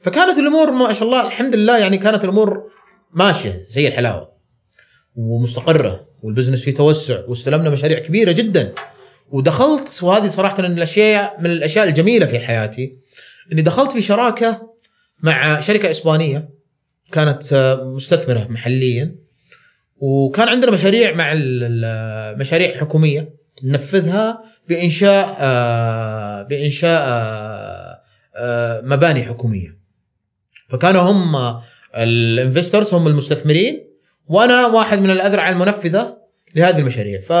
فكانت الأمور ما شاء الله الحمد لله يعني كانت الأمور ماشية زي الحلاوة ومستقرة والبزنس فيه توسع واستلمنا مشاريع كبيرة جدا. ودخلت وهذه صراحة من الأشياء من الأشياء الجميلة في حياتي إني دخلت في شراكة مع شركة إسبانية كانت آه، مستثمرة محليا وكان عندنا مشاريع مع مشاريع حكومية ننفذها بإنشاء آه، بإنشاء آه، مباني حكومية. فكانوا هم الانفسترز هم المستثمرين وأنا واحد من الأذرع المنفذة لهذه المشاريع. ف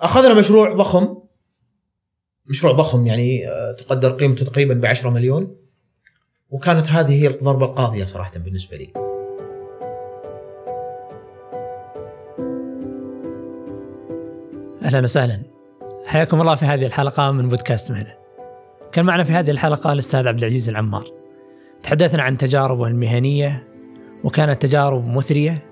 أخذنا مشروع ضخم مشروع ضخم يعني آه، تقدر قيمته تقريبا ب 10 مليون. وكانت هذه هي الضربة القاضية صراحة بالنسبة لي. أهلا وسهلا. حياكم الله في هذه الحلقة من بودكاست مهنه كان معنا في هذه الحلقة الأستاذ عبد العزيز العمار. تحدثنا عن تجاربه المهنية وكانت تجارب مثرية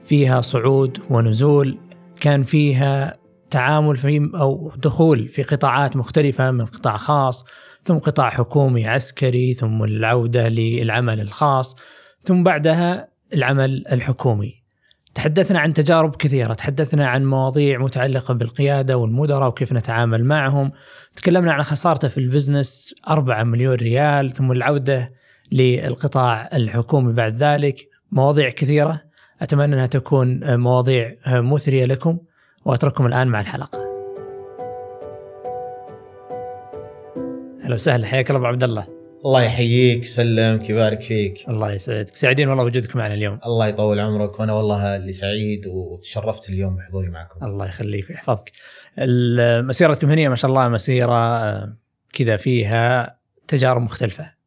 فيها صعود ونزول كان فيها تعامل في أو دخول في قطاعات مختلفة من قطاع خاص ثم قطاع حكومي عسكري ثم العودة للعمل الخاص ثم بعدها العمل الحكومي. تحدثنا عن تجارب كثيرة تحدثنا عن مواضيع متعلقة بالقيادة والمدراء وكيف نتعامل معهم. تكلمنا عن خسارته في البزنس 4 مليون ريال ثم العودة للقطاع الحكومي. بعد ذلك مواضيع كثيرة. أتمنى أنها تكون مواضيع مثرية لكم وأترككم الآن مع الحلقة. أهلا وسهلا. حياك الله أبو عبد الله. الله يحييك يسلمك يبارك فيك. الله يسعدك. سعيدين والله وجودك معنا اليوم. الله يطول عمرك وأنا والله اللي سعيد وتشرفت اليوم بحضوري معكم. الله يخليك ويحفظك. مسيرتكم المهنيه ما شاء الله مسيرة آه، كذا فيها تجارب مختلفة.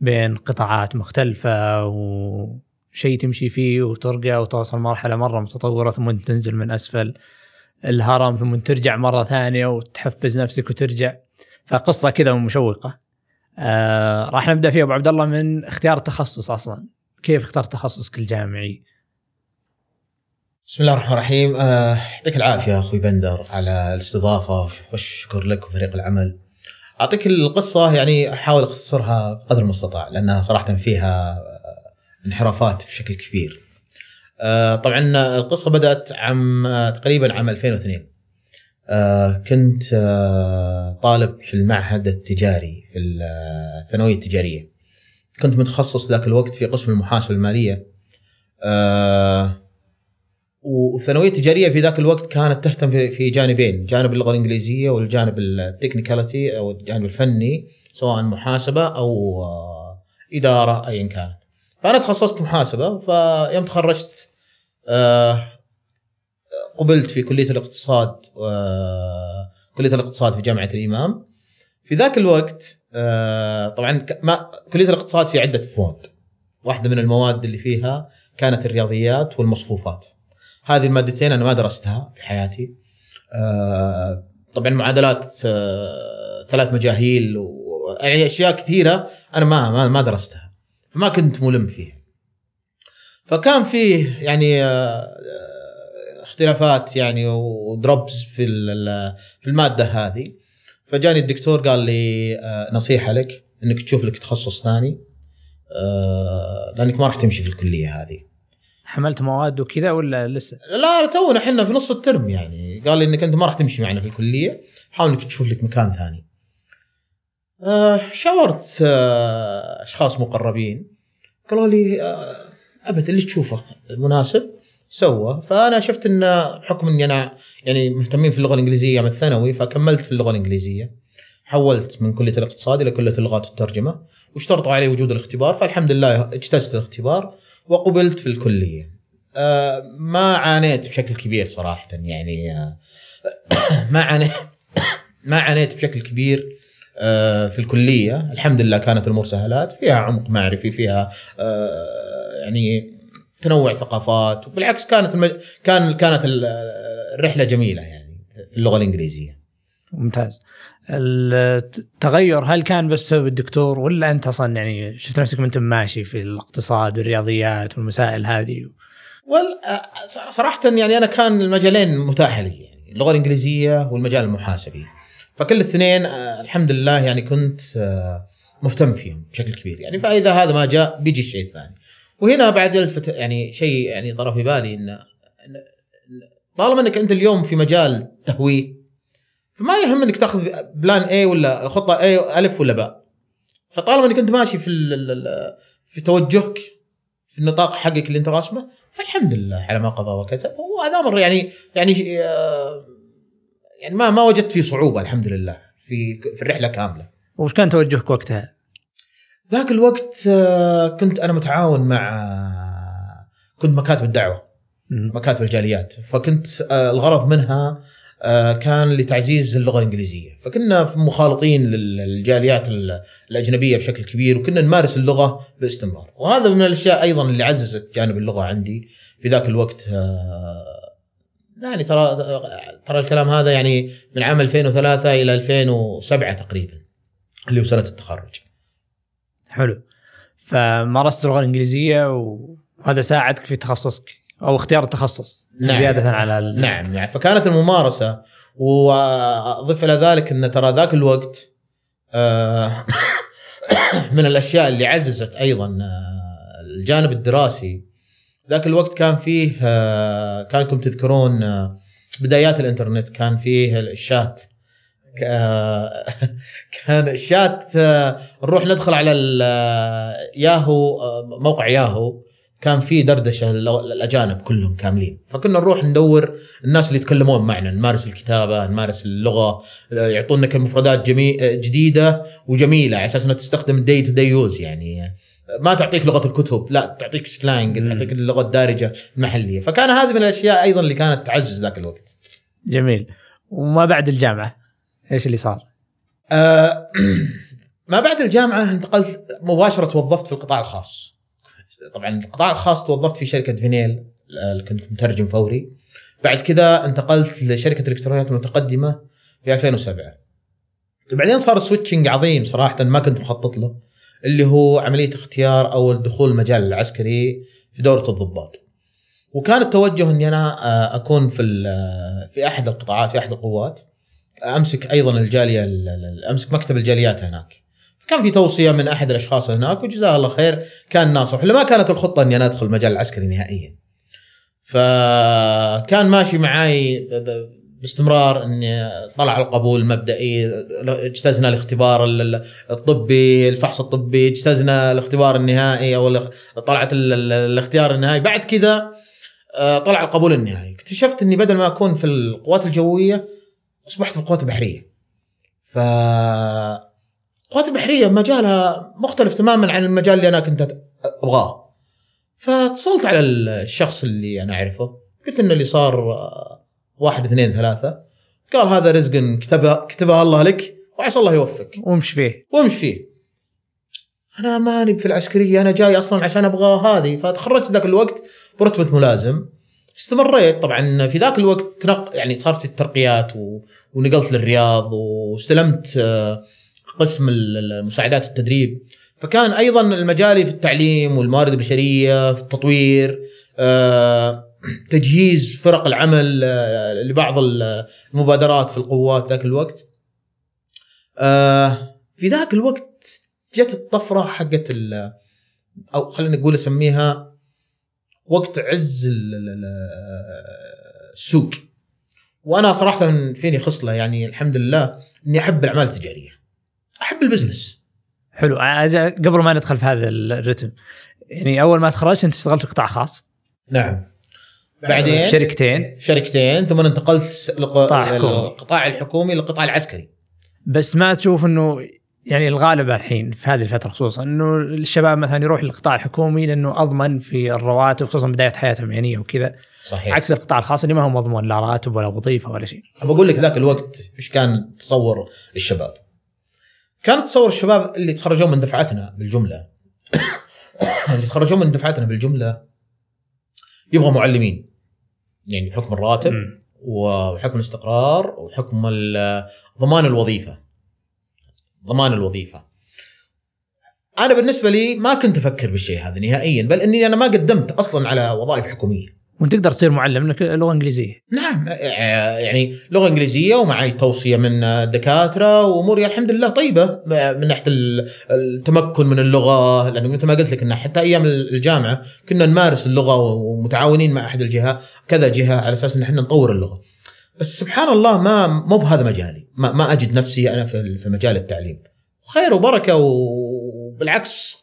بين قطاعات مختلفة وشيء تمشي فيه وترقى وتوصل مرحلة مرة متطورة ثم تنزل من أسفل الهرم ثم ترجع مرة ثانية وتحفز نفسك وترجع. فقصة كذا مشوقه آه راح نبدأ فيها أبو عبد الله من اختيار التخصص أصلا. كيف اخترت تخصصك الجامعي؟ بسم الله الرحمن الرحيم. آه، يعطيك العافية أخوي بندر على الاستضافة. والشكر لك وفريق العمل. أعطيك القصة يعني أحاول أختصرها قدر المستطاع لأنها صراحة فيها آه، انحرافات بشكل كبير. آه، طبعا القصة بدأت عام آه، تقريبا عام 2002 آه، كنت طالب في المعهد التجاري في الثانوية التجارية. كنت متخصص ذاك الوقت في قسم المحاسبة المالية. والثانويه التجاريه في ذاك الوقت كانت تهتم في- في جانبين، جانب اللغة الإنجليزية والجانب التكنيكاليتي أو الجانب الفني سواء محاسبة أو آه، إدارة ايا كانت. فأنا تخصصت محاسبة فيوم تخرجت آه، قبلت في كلية الاقتصاد آه، كلية الاقتصاد في جامعة الإمام. في ذاك الوقت طبعا ما كلية الاقتصاد في عدة مواد. واحدة من المواد اللي فيها كانت الرياضيات والمصفوفات. هذه المادتين أنا ما درستها في حياتي. آه، طبعا معادلات آه، ثلاث مجاهيل و- يعني أشياء كثيرة أنا ما ما, درستها. فما كنت ملم فيها. فكان فيه يعني آه، اختلافات يعني ودروبس في في المادة هذه. فجاني الدكتور قال لي نصيحة لك إنك تشوف لك تخصص ثاني لأنك ما راح تمشي في الكلية هذه. حملت مواد وكذا ولا لسه؟ لا تونا إحنا في نص الترم يعني قال لي إنك أنت ما راح تمشي معنا في الكلية حاول إنك تشوف لك مكان ثاني. آه شاورت آه أشخاص مقربين قالوا لي آه أبد اللي تشوفه مناسب سوى فأنا شفت إن بحكم إني أنا يعني مهتمين في اللغة الإنجليزية من الثانوي فكملت في اللغة الإنجليزية. حولت من كلية الاقتصاد إلى كلية اللغات والترجمة واشترطوا علي وجود الاختبار فالحمد لله اجتزت الاختبار وقبلت في الكلية. آه، ما عانيت بشكل كبير صراحة يعني آه، ما عانيت ما عانيت بشكل كبير آه، في الكلية الحمد لله كانت الأمور سهلات فيها عمق معرفي فيها يعني تنوع ثقافات وبالعكس كانت المج... كان كانت ال- الرحلة جميلة يعني في اللغة الإنجليزية ممتاز. التغير هل كان بس بسبب الدكتور ولا أنت أصلا يعني شفت نفسك وأنت ماشي في الاقتصاد والرياضيات والمسائل هذه؟ وال آه، صراحة يعني أنا كان المجالين متاحة لي يعني اللغة الإنجليزية والمجال المحاسبي. فكل الاثنين آه، الحمد لله يعني كنت آه، مهتم فيهم بشكل كبير. يعني فإذا هذا ما جاء بيجي الشيء الثاني وهنا بعد يلفت يعني شيء يعني طرى في بالي انه طالما إنك أنت اليوم في مجال تهويه فما يهم إنك تأخذ بلان اي ولا خطه اي ألف ولا باء فطالما إنك أنت ماشي في في توجهك في النطاق حقك اللي أنت راسمه فالحمد لله على ما قضى وكتب وهذا أمر يعني يعني آه، يعني ما ما وجدت فيه صعوبة الحمد لله في في الرحلة كاملة. وش كان توجهك وقتها؟ ذاك الوقت آه، كنت أنا متعاون مع كنت مكاتب الدعوة مكاتب الجاليات فكنت آه، الغرض منها آه، كان لتعزيز اللغة الإنجليزية. فكنا مخالطين للجاليات الأجنبية بشكل كبير وكنا نمارس اللغة باستمرار. وهذا من الأشياء أيضا اللي عززت جانب اللغة عندي في ذاك الوقت. يعني ترى ترى الكلام هذا يعني من عام 2003 إلى 2007 تقريبا اللي هو سنه التخرج. حلو. فمارست اللغة الإنجليزية وهذا ساعدك في تخصصك. أو اختيار التخصص نعم. زيادة على ال... نعم. يعني فكانت الممارسة وأضيف إلى ذلك أن ترى ذاك الوقت آه، من الأشياء اللي عززت أيضا آه، الجانب الدراسي. ذاك الوقت كان فيه آه، كانكم تذكرون بدايات الإنترنت كان فيه الشات. كان الشات نروح ندخل على الياهو موقع ياهو. كان في دردشة الاجانب كلهم كاملين. فكنا نروح ندور الناس اللي يتكلمون معنا نمارس الكتابة نمارس اللغة يعطونك المفردات جمي... جديدة وجميلة على أساس إنها تستخدم ال day to day use يعني. ما تعطيك لغة الكتب لا تعطيك slang تعطيك اللغة الدارجة المحلية. فكان هذه من الأشياء أيضا اللي كانت تعزز ذاك الوقت. جميل. وما بعد الجامعة إيش اللي صار؟ آه ما بعد الجامعة انتقلت مباشرة توظفت في القطاع الخاص. طبعا القطاع الخاص توظفت في شركة فينيل كنت مترجم فوري. بعد كذا انتقلت لشركة الالكترونيات المتقدمه في 2007 وبعدين صار سويتشنج عظيم صراحة ما كنت مخطط له اللي هو عملية اختيار أو الدخول المجال العسكري في دوره الضباط. وكان التوجه إني أنا آه، أكون في في أحد القطاعات في أحد القوات أمسك أيضا الجالية أمسك مكتب الجاليات هناك. كان في توصية من أحد الأشخاص هناك وجزاه الله خير كان ناصح. لما كانت الخطة إني أنا أدخل المجال العسكري نهائيا. فكان ماشي معاي باستمرار إني طلع القبول المبدئي اجتزنا الاختبار الطبي الفحص الطبي اجتزنا الاختبار النهائي أو طلعت الاختيار النهائي. بعد كذا آه، طلع القبول النهائي. اكتشفت إني بدل ما أكون في القوات الجوية أصبحت في القوات البحرية. ف القوات البحريه مجالها مختلف تماما عن المجال اللي أنا كنت أبغاه. فاتصلت على الشخص اللي أنا أعرفه. قلت إنه اللي صار آه، واحد اثنين ثلاثة. قال هذا رزق كتبه كتبه الله لك وعسى الله يوفقك. وامش فيه. وامش فيه. أنا ماني في العسكرية أنا جاي أصلا عشان أبغى هذه. فتخرجت ذاك الوقت برتبة ملازم. استمريت طبعا في ذاك الوقت تنق يعني صارت الترقيات و... ونقلت للرياض واستلمت آه، قسم المساعدات التدريب. فكان أيضا المجالي في التعليم والموارد البشرية في التطوير آه، تجهيز فرق العمل آه، لبعض المبادرات في القوات ذاك الوقت. آه، في ذاك الوقت جت الطفرة حقت أو خلينا نقول أسميها وقت عز السوق. وأنا صراحة فيني خصلة يعني الحمد لله إني أحب الأعمال التجارية. أحب البزنس. حلو. قبل ما ندخل في هذا الرتم يعني أول ما تخرجت أنت اشتغلت في قطاع خاص؟ نعم. بعدين؟ في شركتين. شركتين ثم انتقلت للقطاع القطاع الحكومي للقطاع العسكري. بس ما تشوف إنه يعني الغالب الحين في هذه الفترة خصوصا إنه الشباب مثلا يروح للقطاع الحكومي لأنه أضمن في الرواتب خصوصا بداية حياته المهنيه وكذا صحيح. عكس القطاع الخاص اللي ما هو مضمون لا راتب ولا وظيفة ولا شيء. ابى أقول لك ذاك الوقت إيش كان تصور الشباب؟ كانت تصور الشباب اللي تخرجوا من دفعتنا بالجملة. اللي تخرجوا من دفعتنا بالجملة يبغى معلمين. يعني بحكم الراتب وحكم الاستقرار وحكم ضمان الوظيفة. ضمان الوظيفة. أنا بالنسبة لي ما كنت أفكر بالشيء هذا نهائيا بل إني أنا ما قدمت أصلا على وظائف حكومية. وانت تقدر تصير معلم انك لغة إنجليزية نعم يعني لغة إنجليزية ومعي توصية من دكاترة وأموري الحمد لله طيبة من ناحية التمكن من اللغة لأنه مثل ما قلت لك إن حتى أيام الجامعة كنا نمارس اللغة ومتعاونين مع أحد الجهات كذا جهة على أساس إن إحنا نطور اللغة. بس سبحان الله ما مو بهذا مجالي ما, ما أجد نفسي أنا في في مجال التعليم. خير وبركة وبالعكس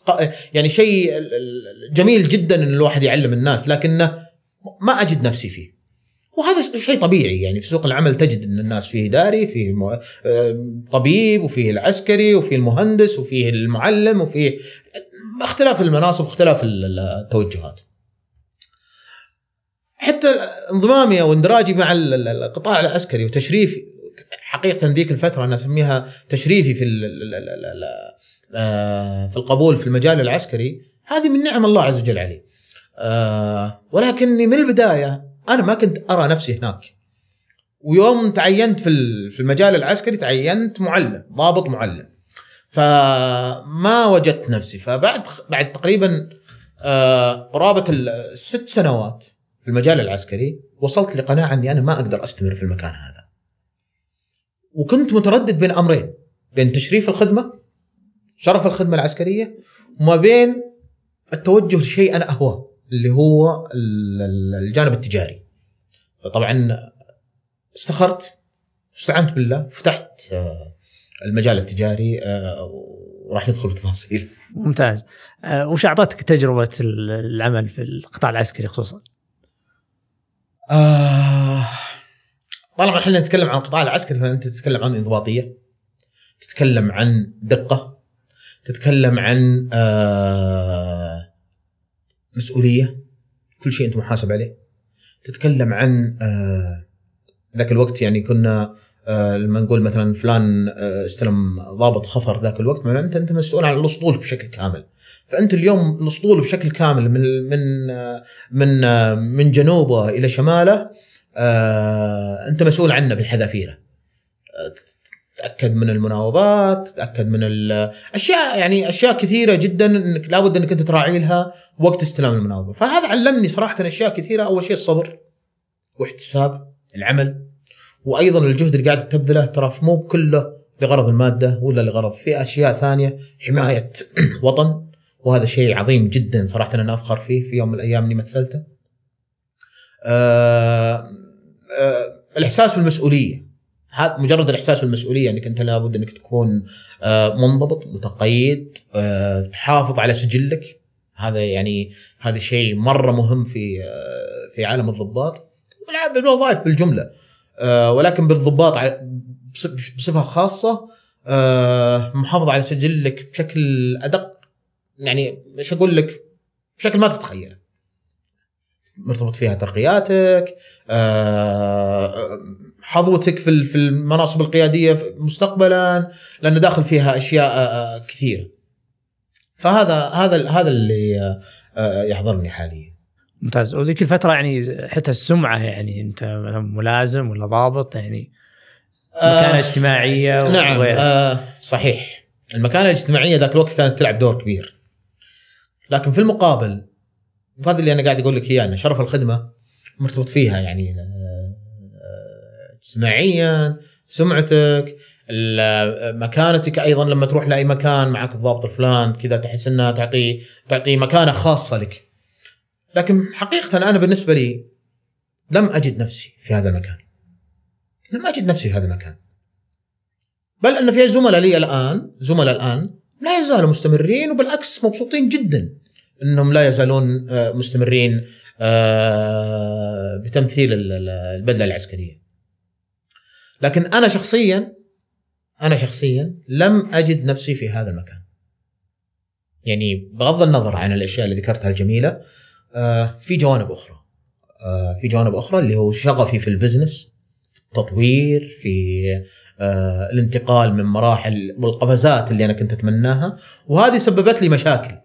يعني شيء جميل جدا إن الواحد يعلم الناس لكنه ما أجد نفسي فيه. وهذا شيء طبيعي يعني في سوق العمل تجد إن الناس فيه إداري فيه آه، طبيب وفيه العسكري وفيه المهندس وفيه المعلم وفيه اختلاف المناصب واختلاف التوجهات. حتى انضمامي أو اندراجي مع القطاع العسكري وتشريفي حقيقة ذيك الفترة أنا أسميها تشريفي في آه، في القبول في المجال العسكري هذه من نعم الله عز وجل علي آه ولكني من البداية أنا ما كنت أرى نفسي هناك. ويوم تعينت في في المجال العسكري تعينت معلم ضابط معلم. فما وجدت نفسي. فبعد بعد تقريبا آه قرابه الست سنوات في المجال العسكري وصلت لقناعة إني أنا ما أقدر أستمر في المكان هذا. وكنت متردد بين أمرين بين تشريف الخدمة شرف الخدمة العسكرية وما بين التوجه لشيء أنا أهواه. اللي هو الجانب التجاري. فطبعا استخرت استعنت بالله فتحت آه، المجال التجاري آه، وراح ندخل بتفاصيل ممتاز. آه، وش أعطتك تجربة العمل في القطاع العسكري خصوصا؟ آه طالما إحنا نتكلم عن القطاع العسكري فأنت تتكلم عن انضباطية تتكلم عن دقة تتكلم عن آه مسؤولية كل شيء أنت محاسب عليه. تتكلم عن آه ذاك الوقت يعني كنا آه لما نقول مثلا فلان آه استلم ضابط خفر ذاك الوقت مثلا أنت انت مسؤول عن الأسطول بشكل كامل. فأنت اليوم الأسطول بشكل كامل من من من من جنوبه إلى شماله أنت مسؤول عنه بالحذافيره تتأكد من المناوبات تتأكد من الاشياء يعني أشياء كثيرة جدا إنك لابد إنك أنت تراعي لها وقت استلام المناوبة. فهذا علمني صراحة أشياء كثيرة. أول شيء الصبر واحتساب العمل وأيضا الجهد اللي قاعد تبذله ترى مو كله لغرض المادة ولا لغرض في أشياء ثانية حماية وطن وهذا شيء عظيم جدا صراحة أنا أفخر فيه في يوم من الأيام إني مثلته. أه أه الإحساس بالمسؤولية. هذا مجرد الإحساس بالمسؤوليه إنك أنت لابد إنك تكون آه، منضبط متقيد آه، تحافظ على سجلك. هذا يعني هذا شيء مرة مهم في آه، في عالم الضباط. بالوظائف بالجملة. ولكن بالضباط بصفة خاصة محافظة على سجلك بشكل أدق. يعني إيش أقول لك؟ بشكل ما تتخيله. مرتبط فيها ترقياتك حظوتك في في المناصب القيادية مستقبلا لأنه داخل فيها أشياء آه، آه، كثيرة. فهذا هذا هذا اللي آه، يحضرني حاليا. ممتاز. وذيك الفترة يعني حتى السمعة يعني أنت مثلا ملازم ولا ضابط يعني؟ مكانة آه اجتماعيه نعم آه صحيح. المكانة الاجتماعية ذاك الوقت كانت تلعب دور كبير. لكن في المقابل وهذا اللي أنا قاعد أقول لك إياه إن شرف الخدمة مرتبط فيها يعني. اجتماعيا سمعتك مكانتك أيضا لما تروح لأي مكان معك الضابط الفلان كذا تحس إنها تعطي تعطي مكانة خاصة لك. لكن حقيقة أنا بالنسبة لي لم أجد نفسي في هذا المكان. لم أجد نفسي في هذا المكان. بل أن في زملاء لي الآن زملاء الآن لا يزالوا مستمرين وبالعكس مبسوطين جدا إنهم لا يزالون آه، مستمرين آه، بتمثيل البدلة العسكرية. لكن أنا شخصيا أنا شخصيا لم أجد نفسي في هذا المكان. يعني بغض النظر عن الأشياء اللي ذكرتها الجميلة آه في جوانب أخرى. آه في جوانب أخرى اللي هو شغفي في ال business في التطوير في آه الانتقال من مراحل والقفزات اللي أنا كنت أتمناها. وهذه سببت لي مشاكل.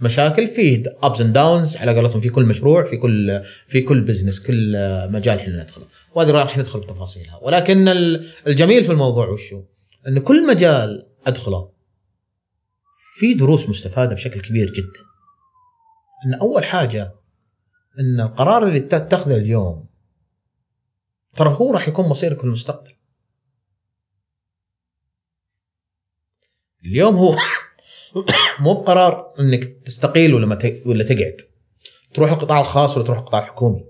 مشاكل في ups and downs على قولتهم في كل مشروع في كل في كل business كل مجال إحنا ندخله وهذه راح ندخل بتفاصيلها ولكن الجميل في الموضوع وشو؟ إن كل مجال أدخله في دروس مستفادة بشكل كبير جدا. إن أول حاجة إن القرار اللي تتخذه اليوم ترى هو راح يكون مصيرك في المستقبل اليوم هو مو بقرار إنك تستقيل ولا ت... ولا تقعد. تروح القطاع الخاص ولا تروح القطاع الحكومي.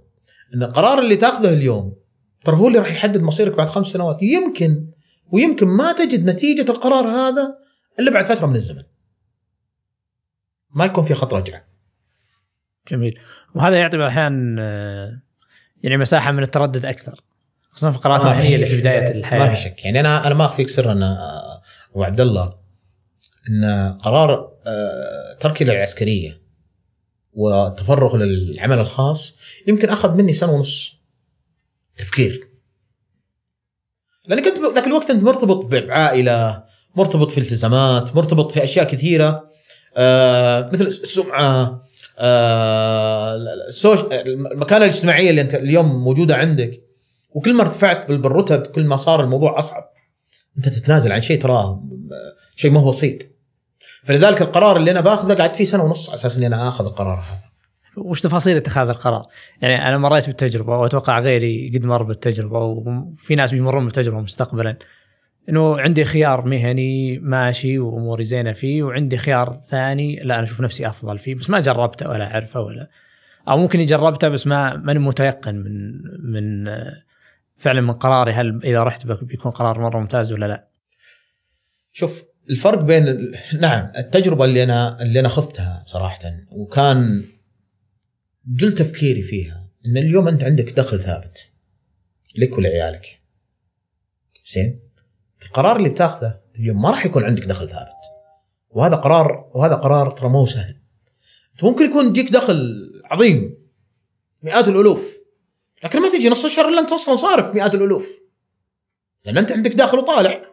إن القرار اللي تاخذه اليوم ترى هو اللي راح يحدد مصيرك بعد خمس سنوات. يمكن ويمكن ما تجد نتيجة القرار هذا إلا بعد فترة من الزمن. ما يكون في خط رجعة. جميل. وهذا يعطي أحيانا يعني مساحة من التردد أكثر خصوصا في القرارات اللي في بداية الحياة ما في شك. يعني أنا أنا ما أخفيك سر ان أبو عبد الله. إن قرار آه، تركي للعسكريه والتفرغ للعمل الخاص يمكن أخذ مني سنة ونص تفكير. لأن كنت ذاك الوقت أنت مرتبط بعائلة مرتبط في التزامات مرتبط في أشياء كثيرة آه مثل السمعة آه المكانة الاجتماعية اللي أنت اليوم موجودة عندك. وكل ما ارتفعت بالرتب كل ما صار الموضوع أصعب. أنت تتنازل عن شيء تراه شيء ما هو بسيط. فلذلك القرار اللي أنا باخذه قعدت فيه سنة ونص على أساس إني أنا آخذ القرار هذا وش تفاصيل اتخاذ القرار؟ يعني أنا مريت بالتجربة وأتوقع غيري قد مر بالتجربة وفي ناس بيمرون بالتجربة مستقبلا إنه عندي خيار مهني ماشي وأموري زينة فيه وعندي خيار ثاني لا أنا أشوف نفسي أفضل فيه بس ما جربته ولا أعرفه ولا أو ممكن جربته بس ما ماني متيقن من من فعلا من قراري هل إذا رحت بيكون قرار مرة ممتاز ولا لا؟ شوف الفرق بين نعم التجربة اللي أنا اللي أنا خضتها صراحة وكان جل تفكيري فيها إن اليوم أنت عندك دخل ثابت لك ولعيالك زين؟ القرار اللي بتاخذه اليوم ما راح يكون عندك دخل ثابت. وهذا قرار وهذا قرار ترى مو سهل. ممكن يكون يجيك دخل عظيم مئات الألوف لكن ما تجي نص الشهر إلا أنت أصلا صارف مئات الألوف. لأن أنت عندك داخل وطالع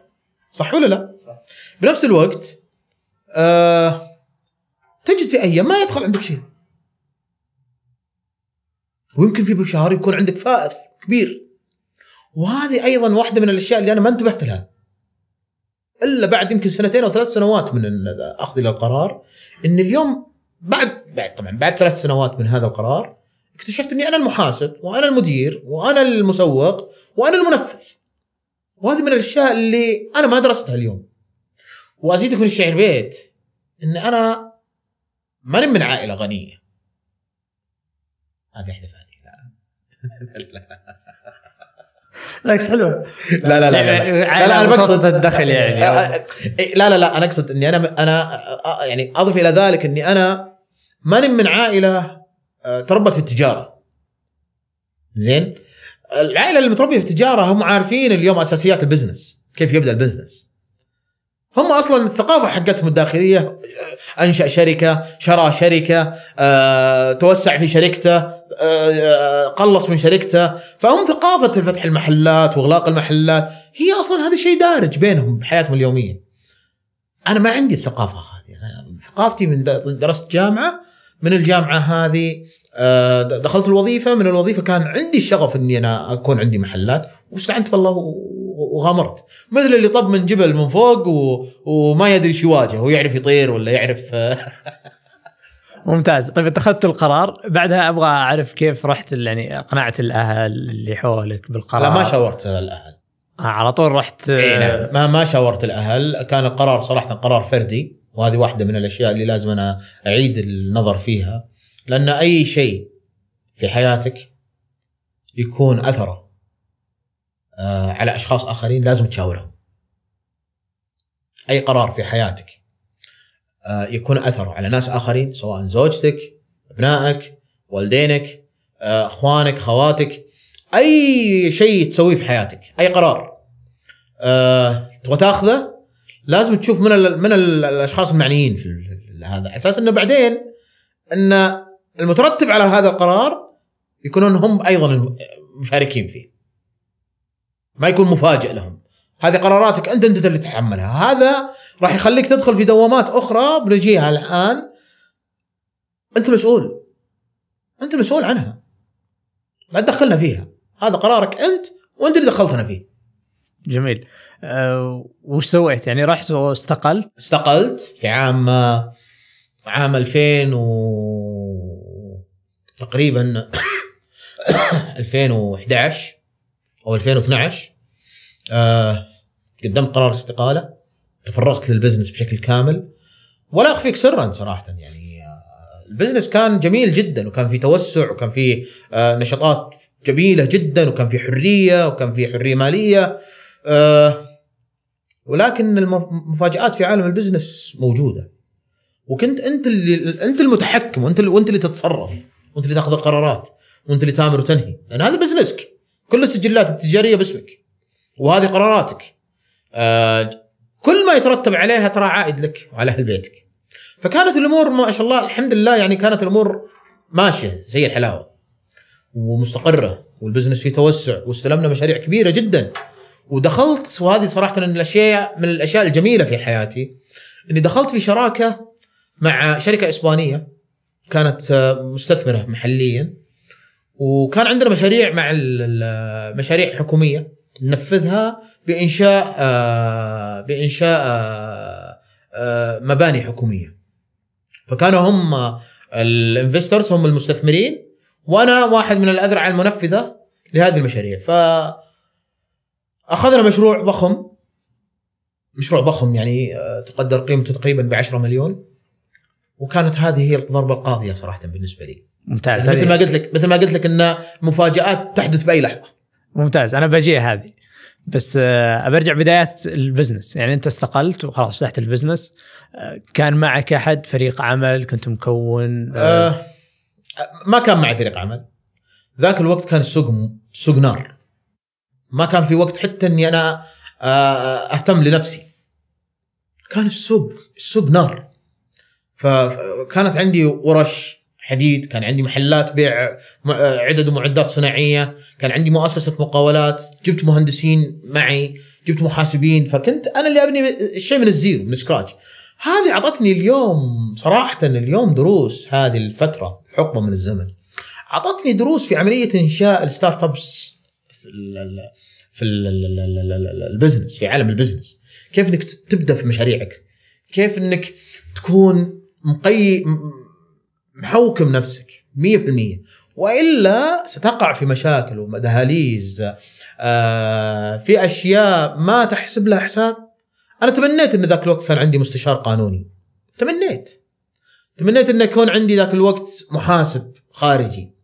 صح ولا لا؟ بنفس الوقت آه تجد في أيام ما يدخل عندك شيء. ويمكن في شهر يكون عندك فائض كبير. وهذه أيضا واحدة من الأشياء اللي أنا ما انتبهت لها. إلا بعد يمكن سنتين أو ثلاث سنوات من اخذي للقرار إن اليوم بعد بعد طبعا بعد ثلاث سنوات من هذا القرار اكتشفت إني أنا المحاسب وأنا المدير وأنا المسوق وأنا المنفذ. وهذه من الأشياء اللي أنا ما درستها اليوم. وأزيدك من الشعر بيت إن أنا ماني من عائلة غنية. هذه احذف بالعكس حلوة. لا لا لا لا لا, لا أنا بقصد الدخل يعني. لا لا لا أنا أقصد إني أنا أنا يعني أضف إلى ذلك إني أنا ماني من عائلة تربت في التجارة. زين؟ العائلة اللي متربية في التجارة هم عارفين اليوم أساسيات ال business كيف يبدأ ال business. هم أصلا الثقافة حقتهم الداخلية أنشأ شركة شرى شركة أه، توسع في شركته أه، قلص من شركته. فهم ثقافة فتح المحلات وأغلاق المحلات. هي أصلا هذا شيء دارج بينهم بحياتهم اليومية. أنا ما عندي الثقافة هذه. ثقافتي من درست جامعة من الجامعة هذه أه، دخلت الوظيفة. من الوظيفة كان عندي الشغف إني أنا أكون عندي محلات. واستعنت بالله وغامرت مثل اللي طب من جبل من فوق و... وما يدري شو يواجه. هو يعرف يطير ولا يعرف ممتاز. طيب اتخذت القرار. بعدها أبغى أعرف كيف رحت يعني اقنعت الأهل اللي حولك بالقرار. لا ما شاورت الأهل. آه على طول رحت إيه نعم. ما ما شاورت الأهل. كان القرار صراحة قرار فردي. وهذه واحدة من الأشياء اللي لازم أنا أعيد النظر فيها. لأن أي شيء في حياتك يكون أثره. آه، على أشخاص آخرين لازم تشاورهم. أي قرار في حياتك آه، يكون اثره على ناس آخرين سواء زوجتك، أبنائك، والدينك، آه، أخوانك، خواتك، أي شيء تسويه في حياتك، أي قرار تبغى تاخذه لازم تشوف من من ال الأشخاص المعنيين في هذا على أساس إنه بعدين إن المترتب على هذا القرار يكونون هم أيضا مشاركين فيه. ما يكون مفاجئ لهم. هذه قراراتك انت أنت اللي تتحملها. هذا راح يخليك تدخل في دوامات أخرى بنجيها الآن. أنت مسؤول. أنت مسؤول عنها. لا تدخلنا فيها. هذا قرارك أنت وأنت اللي دخلتنا فيه. جميل. أه وش سويت؟ يعني رحت واستقلت؟ استقلت في عام عام 2000 و تقريبا 2011 أو 2012 آه قدمت قرار استقالة تفرغت لل business بشكل كامل ولا أخفيك سرا صراحة يعني آه ال business كان جميل جدا وكان في توسع وكان في آه نشاطات جميلة جدا وكان في حرية وكان في حرية مالية آه ولكن المفاجات في عالم البزنس موجودة. وكنت أنت اللي أنت المتحكم وأنت اللي وأنت اللي تتصرف وأنت اللي تأخذ القرارات وأنت اللي تأمر وتنهي لأن هذا بزنسك. كل السجلات التجارية باسمك وهذه قراراتك. آه كل ما يترتب عليها ترى عائد لك وعلى أهل بيتك. فكانت الأمور ما شاء الله الحمد لله يعني كانت الأمور ماشية زي الحلاوة ومستقرة والبزنس فيه توسع واستلمنا مشاريع كبيرة جدا. ودخلت وهذه صراحة من الأشياء من الأشياء الجميلة في حياتي إني دخلت في شراكة مع شركة إسبانية كانت آه، مستثمرة محليا. وكان عندنا مشاريع مع المشاريع حكومية ننفذها بإنشاء آه، بإنشاء آه، آه، مباني حكومية. فكانوا هم الانفسترز هم المستثمرين وأنا واحد من الأذرع المنفذة لهذه المشاريع. ف أخذنا مشروع ضخم مشروع ضخم يعني تقدر قيمته تقريبا ب 10 مليون. وكانت هذه هي الضربة القاضية صراحة بالنسبة لي. ممتاز. مثل ما قلت لك مثل ما قلت لك إن مفاجآت تحدث بأي لحظة. ممتاز. أنا بجي هذه. بس آه، برجع بدايات ال business. يعني أنت استقلت وخلاص فتحت ال business. آه، كان معك أحد فريق عمل؟ كنت مكون؟ آه, آه، ما كان معي فريق عمل. ذاك الوقت كان السوق سوق نار. ما كان في وقت حتى إني أنا أهتم لنفسي. كان السوق السوق نار. فكانت عندي ورش حديد كان عندي محلات بيع عدد ومعدات صناعية كان عندي مؤسسة مقاولات جبت مهندسين معي جبت محاسبين فكنت أنا اللي أبني الشيء من ال zero من scratch هذه أعطتني اليوم صراحة اليوم دروس هذه الفترة حقبه من الزمن. أعطتني دروس في عملية إنشاء ال startups في ال في ال business في عالم ال business كيف إنك تبدأ في مشاريعك؟ كيف إنك تكون مقي محوكم نفسك 100% وإلا ستقع في مشاكل ودهاليز آه في أشياء ما تحسب لها حساب. أنا تمنيت إن ذاك الوقت كان عندي مستشار قانوني. تمنيت. تمنيت إن يكون عندي ذاك الوقت محاسب خارجي.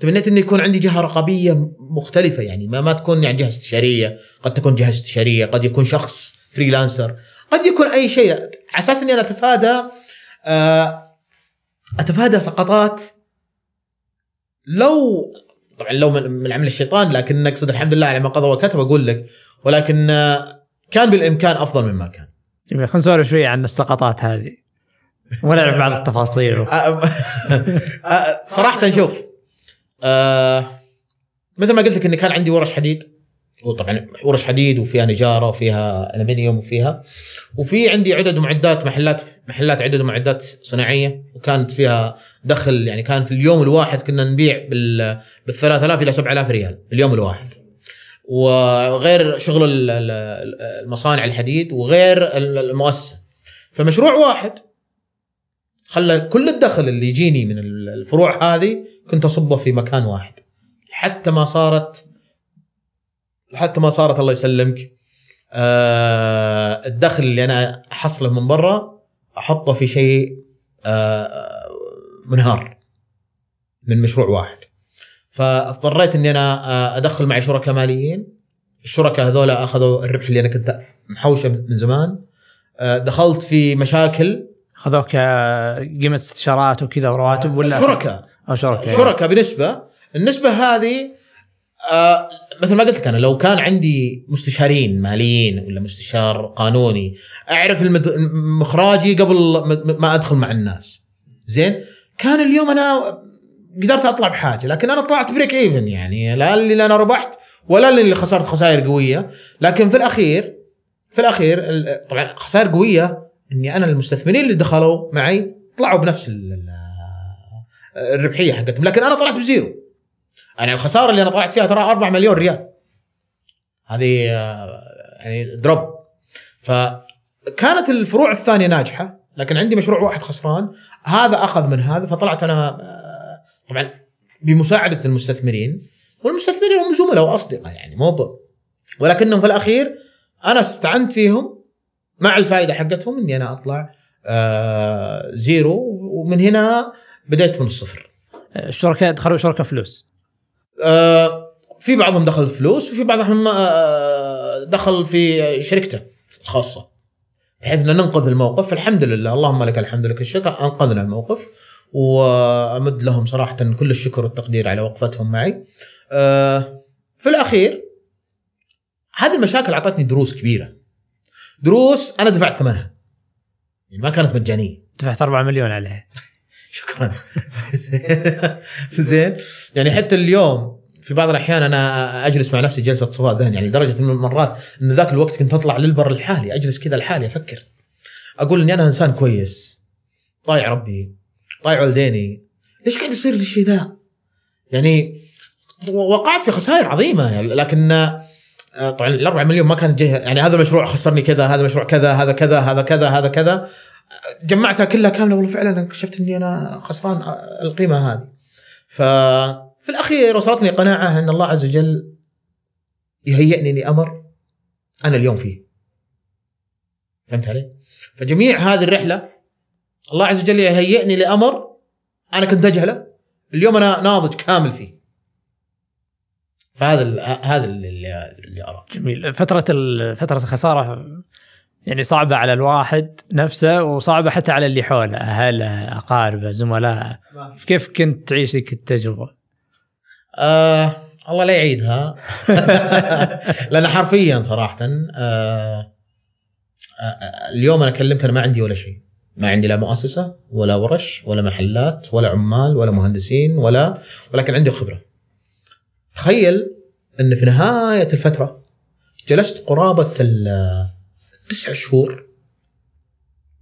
تمنيت إن يكون عندي جهة رقابية مختلفة يعني. ما ما تكون يعني جهة استشارية قد تكون جهة استشارية قد يكون شخص فريلانسر قد يكون أي شيء. على أساس إني أنا أتفادى آه أتفادى سقطات. لو طبعا لو من عمل الشيطان لكن نقصد الحمد لله على ما قضى وكتب أقول لك. ولكن كان بالإمكان أفضل مما كان. جميل خلينا نسولف شوي عن السقطات هذه. ونعرف بعض التفاصيل. آه، آه، صراحة شوف آه مثل ما قلت لك اني كان عندي ورش حديد. وطبعا ورش حديد وفيها نجارة وفيها الومنيوم وفيها وفي عندي عدد ومعدات محلات محلات عدد ومعدات صناعية وكانت فيها دخل يعني كان في اليوم الواحد كنا نبيع بال بال 3000 إلى 7000 ريال اليوم الواحد. وغير شغل المصانع الحديد وغير المؤسسة. فمشروع واحد خلى كل الدخل اللي يجيني من الفروع هذه كنت أصبه في مكان واحد. حتى ما صارت حتى ما صارت الله يسلمك. آه الدخل اللي أنا أحصله من برا احطه في شيء آه منهار من مشروع واحد. فاضطريت إني أنا آه، أدخل معي شركاء ماليين. الشركاء هذول أخذوا الربح اللي أنا كنت محوشة من زمان. آه، دخلت في مشاكل. خذوك قيمة استشارات وكذا ورواتب ولا؟ شركاء. شركاء. شركاء بنسبة. النسبة هذه مثل ما قلت لك أنا لو كان عندي مستشارين ماليين ولا مستشار قانوني أعرف المد... مخراجي قبل ما أدخل مع الناس. زين؟ كان اليوم أنا قدرت أطلع بحاجة لكن أنا طلعت break even يعني لا اللي أنا ربحت ولا اللي خسرت خسائر قوية. لكن في الأخير في الأخير طبعا خسائر قوية إني أنا المستثمرين اللي دخلوا معي طلعوا بنفس الربحية حقتهم. لكن أنا طلعت ب zero. يعني الخسارة اللي أنا طلعت فيها ترى 4 مليون ريال هذه آه، يعني drop فكانت الفروع الثانية ناجحة لكن عندي مشروع واحد خسران هذا أخذ من هذا فطلعت أنا آه، طبعا بمساعدة المستثمرين والمستثمرين هم زملاء وأصدقاء يعني مو. ولكنهم في الأخير أنا استعنت فيهم مع الفائدة حقتهم إني أنا أطلع آه زيرو ومن هنا بديت من الصفر. الشركاء دخلوا شركه فلوس. آه في بعضهم دخل فلوس وفي بعضهم آه دخل في شركته الخاصة. بحيث ان ننقذ الموقف فالحمد لله اللهم لك الحمد لك الشكر أنقذنا الموقف وأمد لهم صراحة كل الشكر والتقدير على وقفتهم معي. آه في الأخير هذه المشاكل أعطتني دروس كبيرة. دروس أنا دفعت ثمنها. يعني ما كانت مجانية. دفعت 4 مليون عليها. شكرا. زين. يعني حتى اليوم في بعض الأحيان أنا أجلس مع نفسي جلسة صفاء ذهن يعني لدرجة من المرات إن ذاك الوقت كنت أطلع للبر لحالي أجلس كذا لحالي أفكر. أقول إني أنا إنسان كويس. طايع ربي. طايع والديني. ليش قاعد يصير لي الشيء ذا؟ يعني وقعت في خسائر عظيمة. لكن آه، طبعا ال 4 مليون ما كانت جهه يعني هذا المشروع خسرني كذا هذا المشروع كذا هذا كذا هذا كذا هذا كذا. جمعتها كلها كاملة والله فعلا اكتشفت إني أنا خسران القيمة هذه ف في الأخير وصلتني قناعة إن الله عز وجل يهيئني لامر أنا اليوم فيه. فهمت علي؟ فجميع هذه الرحلة الله عز وجل يهيئني لأمر أنا كنت أجهله اليوم أنا ناضج كامل فيه. فهذا هذا اللي اللي أراه. جميل فترة فترة الخسارة يعني صعبة على الواحد نفسه وصعبة حتى على اللي حوله أهله أقاربه زملائه. كيف كنت تعيش ذيك التجربة؟ آه الله لا يعيدها. لأن حرفيا صراحة آه آه اليوم أنا أكلمك أنا ما عندي ولا شيء. ما عندي لا مؤسسة ولا ورش ولا محلات ولا عمال ولا مهندسين ولا ولكن عندي خبره تخيل إن في نهاية الفترة جلست قرابة التسع شهور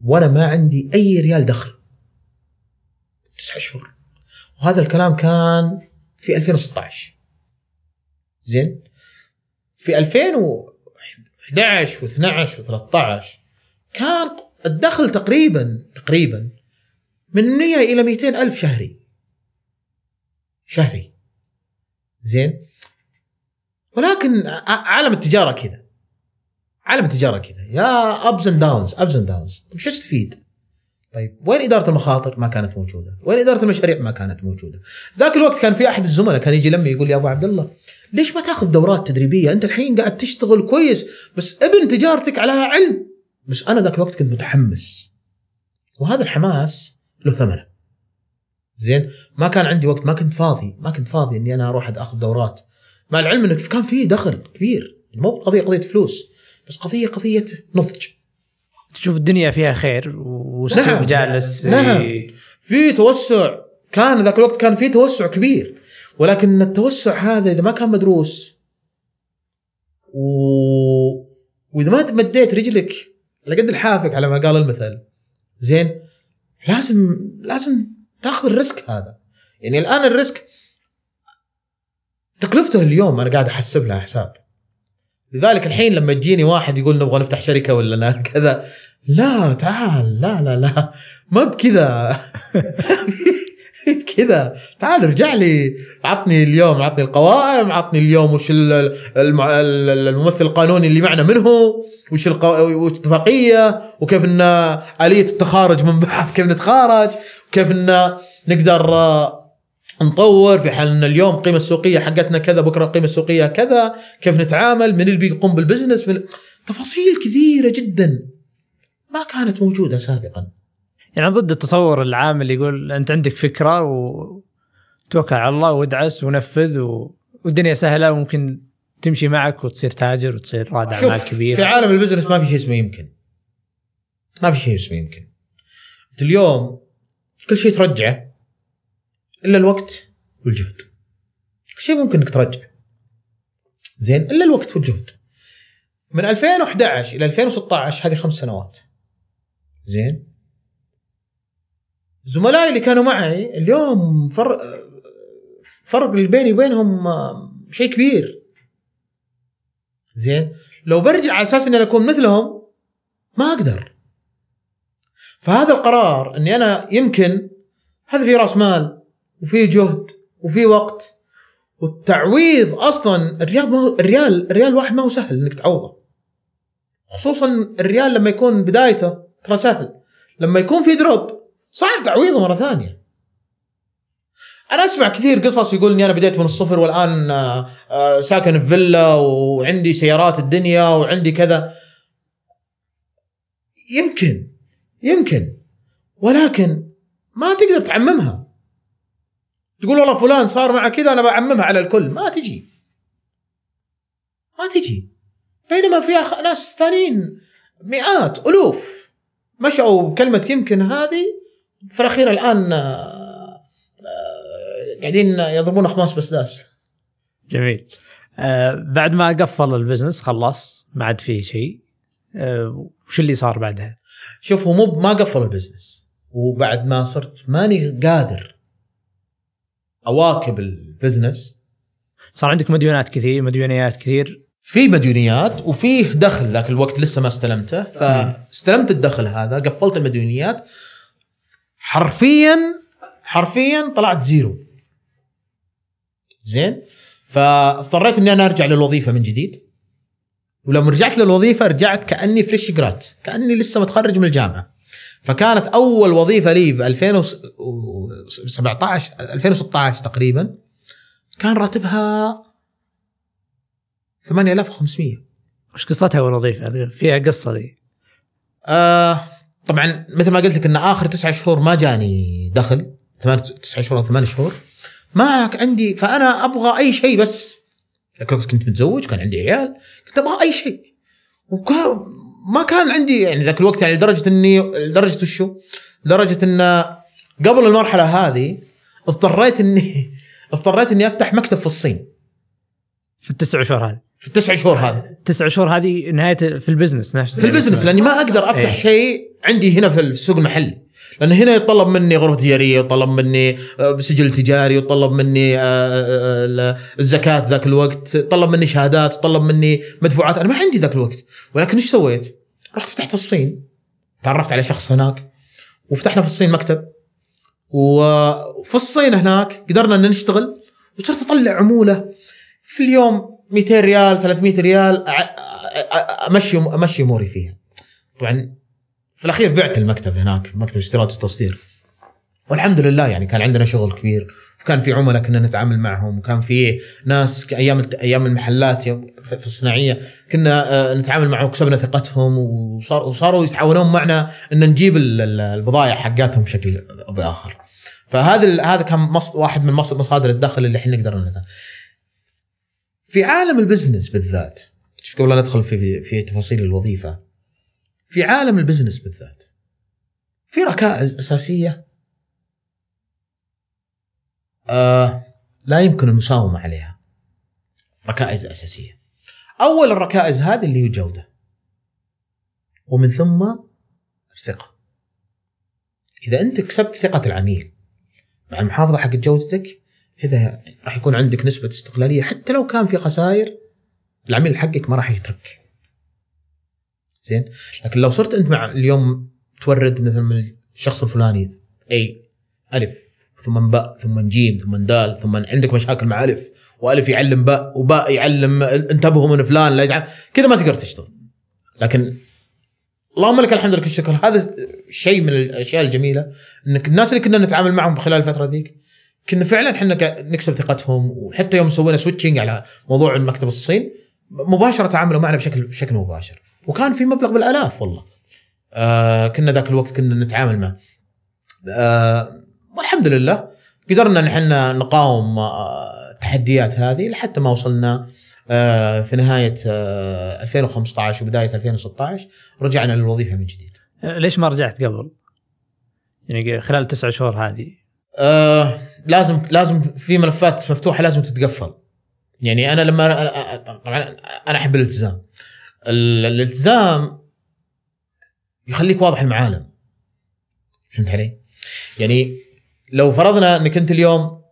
وأنا ما عندي أي ريال دخل. تسع شهور. وهذا الكلام كان في 2016 زين؟ في 2011 و12 و13 كان الدخل تقريبا تقريبا من 100 إلى 200 ألف شهري. شهري. زين؟ ولكن عالم التجارة كذا. عالم التجارة كذا يا ups and downs ups and downs طيب شو تستفيد؟ طيب وين إدارة المخاطر؟ ما كانت موجودة، وين إدارة المشاريع؟ ما كانت موجودة. ذاك الوقت كان في أحد الزملاء كان يجي لمي يقول لي أبو عبد الله ليش ما تأخذ دورات تدريبية؟ أنت الحين قاعد تشتغل كويس بس ابن تجارتك عليها علم. بس أنا ذاك الوقت كنت متحمس. وهذا الحماس له ثمنه. زين؟ ما كان عندي وقت، ما كنت فاضي، ما كنت فاضي إني أنا أروح أخذ دورات. مع العلم إنه كان في دخل كبير، مو قضية قضية فلوس، بس قضيه قضية نضج. تشوف الدنيا فيها خير والسوق نعم. جالس نعم. في توسع. كان ذاك الوقت كان في توسع كبير. ولكن التوسع هذا إذا ما كان مدروس و... وإذا ما مديت رجلك على قد لحافك على ما قال المثل زين لازم لازم تاخذ ال risk هذا. يعني الآن ال risk تكلفته اليوم أنا قاعد أحسب لها حساب. لذلك الحين لما تجيني واحد يقول نبغى نفتح شركة ولا كذا لا تعال لا لا لا ما بكذا. بكذا. تعال ارجع لي. عطني اليوم عطني القوائم عطني اليوم وش الممثل القانوني اللي معنا منه وش الاتفاقيه وكيف إن آلية التخارج من بعض كيف نتخارج وكيف إن نقدر نطور في حال إن اليوم القيمه السوقية حقتنا كذا بكرة القيمه السوقية كذا كيف نتعامل من اللي بيقوم بال business من تفاصيل كثيرة جدا ما كانت موجودة سابقا. يعني ضد التصور العام اللي يقول أنت عندك فكرة وتوكل على الله وادعس ونفذ و... والدنيا سهلة وممكن تمشي معك وتصير تاجر وتصير رائد أعمال كبير في عالم ال business ما في شيء اسمه يمكن. ما في شيء اسمه يمكن. أنت اليوم كل شيء ترجعه. إلا الوقت والجهد. شيء ممكن إنك ترجع. زين إلا الوقت والجهد. من 2011 إلى 2016 هذه خمس سنوات. زين؟ زملائي اللي كانوا معي اليوم فرق فرق اللي بيني وبينهم شيء كبير. زين؟ لو برجع على أساس إني أكون مثلهم ما أقدر. فهذا القرار إني أنا يمكن هذا في رأس مال. وفي جهد وفي وقت. والتعويض أصلا الرياض ما هو الريال الريال واحد ما هو سهل إنك تعوضه. خصوصا الريال لما يكون بدايته ترى سهل. لما يكون في دروب صعب تعويضه مرة ثانية. أنا أسمع كثير قصص يقول إني أنا بديت من الصفر والآن آه، آه، ساكن في فيلا وعندي سيارات الدنيا وعندي كذا. يمكن يمكن. ولكن ما تقدر تعممها. تقول والله فلان صار معه كذا أنا بعممها على الكل. ما تجي. ما تجي. بينما في أخ... ناس ثانيين مئات ألوف. مشوا بكلمه يمكن هذه في الأخير الآن آه، آه، قاعدين يضربون أخماس بسداس جميل. آه بعد ما قفل البزنس خلص ما عاد فيه شيء. آه وش اللي صار بعدها؟ شوف هو مو ما قفل ال business. وبعد ما صرت ماني قادر اواكب ال business. صار عندك مديونات كثير مديونيات كثير. في مديونيات وفيه دخل ذاك الوقت لسه ما استلمته. فاستلمت الدخل هذا قفلت المديونيات. حرفيا حرفيا طلعت zero. زين؟ فاضطريت إني أنا أرجع للوظيفة من جديد. ولما رجعت للوظيفة رجعت كأني فريش جرات كأني لسه متخرج من الجامعة. فكانت أول وظيفة لي ب 2017 2016 تقريبا كان راتبها 8500 وش قصتها أول وظيفة؟ فيها قصة ذي آه طبعا مثل ما قلت لك إن آخر تسعة شهور ما جاني دخل ثمان تسعة شهور أو ثمان شهور. ما عندي فأنا أبغى أي شيء بس. كنت متزوج كان عندي عيال كنت أبغى أي شيء. وكان ما كان عندي يعني ذاك الوقت يعني لدرجة اني لدرجة وشو؟ لدرجة إن قبل المرحلة هذه اضطريت اني اضطريت إني أفتح مكتب في الصين. في التسع شهور هذه. في التسع شهور هذه. التسع شهور هذه نهاية في ال business. نفسه في ال business لأني ما أقدر أفتح إيه. شيء عندي هنا في السوق المحلي. لأن هنا يتطلب مني غرفة تجارية يطلب مني آه، سجل تجاري يطلب مني آه، آه، الزكاة ذاك الوقت طلب مني شهادات طلب مني مدفوعات. أنا ما عندي ذاك الوقت. ولكن إيش سويت؟ رحت فتحت الصين. تعرفت على شخص هناك. وفتحنا في الصين مكتب. وفي الصين هناك قدرنا إن نشتغل. وصرت أطلع عمولة. في اليوم 200 ريال 300 ريال أمشي أمشي أموري فيها. طبعا في الأخير بعت المكتب هناك مكتب استيراد وتصدير والحمد لله يعني كان عندنا شغل كبير وكان في عملاء كنا نتعامل معهم وكان في ناس أيام أيام المحلات في الصناعية كنا آه، نتعامل معهم وكسبنا ثقتهم وصار وصاروا يتعاونون معنا إن نجيب ال- ال- البضائع حقاتهم بشكل أو بآخر. فهذا هذا كان واحد من مص- مصادر الدخل اللي إحنا نقدر نت- في عالم ال business بالذات قبل لا ندخل في في تفاصيل الوظيفة في عالم ال business بالذات في ركائز أساسية. آه لا يمكن المساومة عليها. ركائز أساسية. أول الركائز هذه اللي هي الجودة. ومن ثم الثقة. إذا أنت كسبت ثقة العميل مع المحافظة حق جودتك إذا راح يكون عندك نسبة استقلالية حتى لو كان في خسائر العميل حقك ما راح يترك زين؟ لكن لو صرت أنت مع اليوم تورد مثل من الشخص الفلاني اي ألف ثم باء ثم جيم ثم دال ثم عندك مشاكل مع ألف وألف يعلم باء وباء يعلم انتبهوا من فلان لا كذا ما تقدر تشتغل. لكن اللهم لك الحمد لك الشكر. هذا شيء من الأشياء الجميلة إنك الناس اللي كنا نتعامل معهم خلال الفترة ذيك كنا فعلا إحنا نكسب ثقتهم وحتى يوم سوينا switching على موضوع المكتب الصين مباشرة تعاملوا معنا بشكل بشكل مباشر. وكان في مبلغ بالألاف والله آه كنا ذاك الوقت كنا نتعامل معه آه والحمد لله قدرنا نحن نقاوم آه التحديات هذه لحتى ما وصلنا آه في نهاية آه 2015 وبداية 2016 رجعنا للوظيفة من جديد. ليش ما رجعت قبل؟ يعني خلال التسع شهور هذه آه لازم لازم في ملفات مفتوحة لازم تتقفل. يعني أنا لما طبعا أنا أحب الالتزام. ال- الالتزام يخليك واضح المعالم. فهمت علي؟ يعني لو فرضنا انك انت اليوم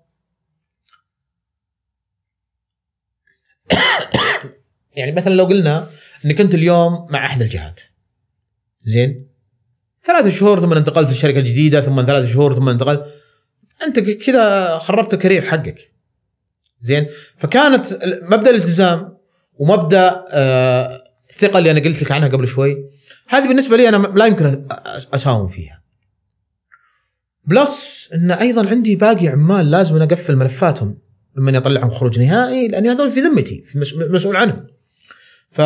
يعني مثلا لو قلنا انك انت اليوم مع أحد الجهات. زين؟ ثلاث شهور ثم انتقلت للشركه الجديده ثم ثلاث شهور ثم انتقلت. انت كذا خربت الكارير حقك. زين؟ فكانت مبدأ الالتزام ومبدأ آه، الثقة اللي أنا قلت لك عنها قبل شوي هذه بالنسبة لي أنا لا يمكن أساوم فيها. plus إن أيضا عندي باقي عمال لازم أنا أقفل ملفاتهم لما يطلعهم خروج نهائي لأن هذول في ذمتي في مس- مسؤول عنهم. ف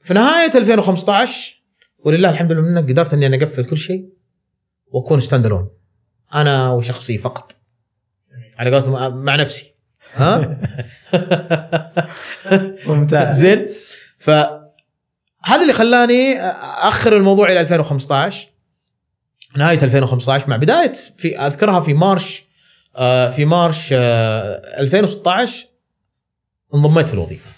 في نهاية 2015 ولله الحمد لله منك قدرت إني أنا أقفل كل شيء وأكون stand alone أنا وشخصي فقط. على قولتهم مع نفسي. ها؟ ممتاز. زين؟ ف هذا اللي خلاني اخر الموضوع إلى 2015 نهاية 2015 مع بداية في أذكرها في March آه، في March آه، 2016 انضميت في الوظيفة.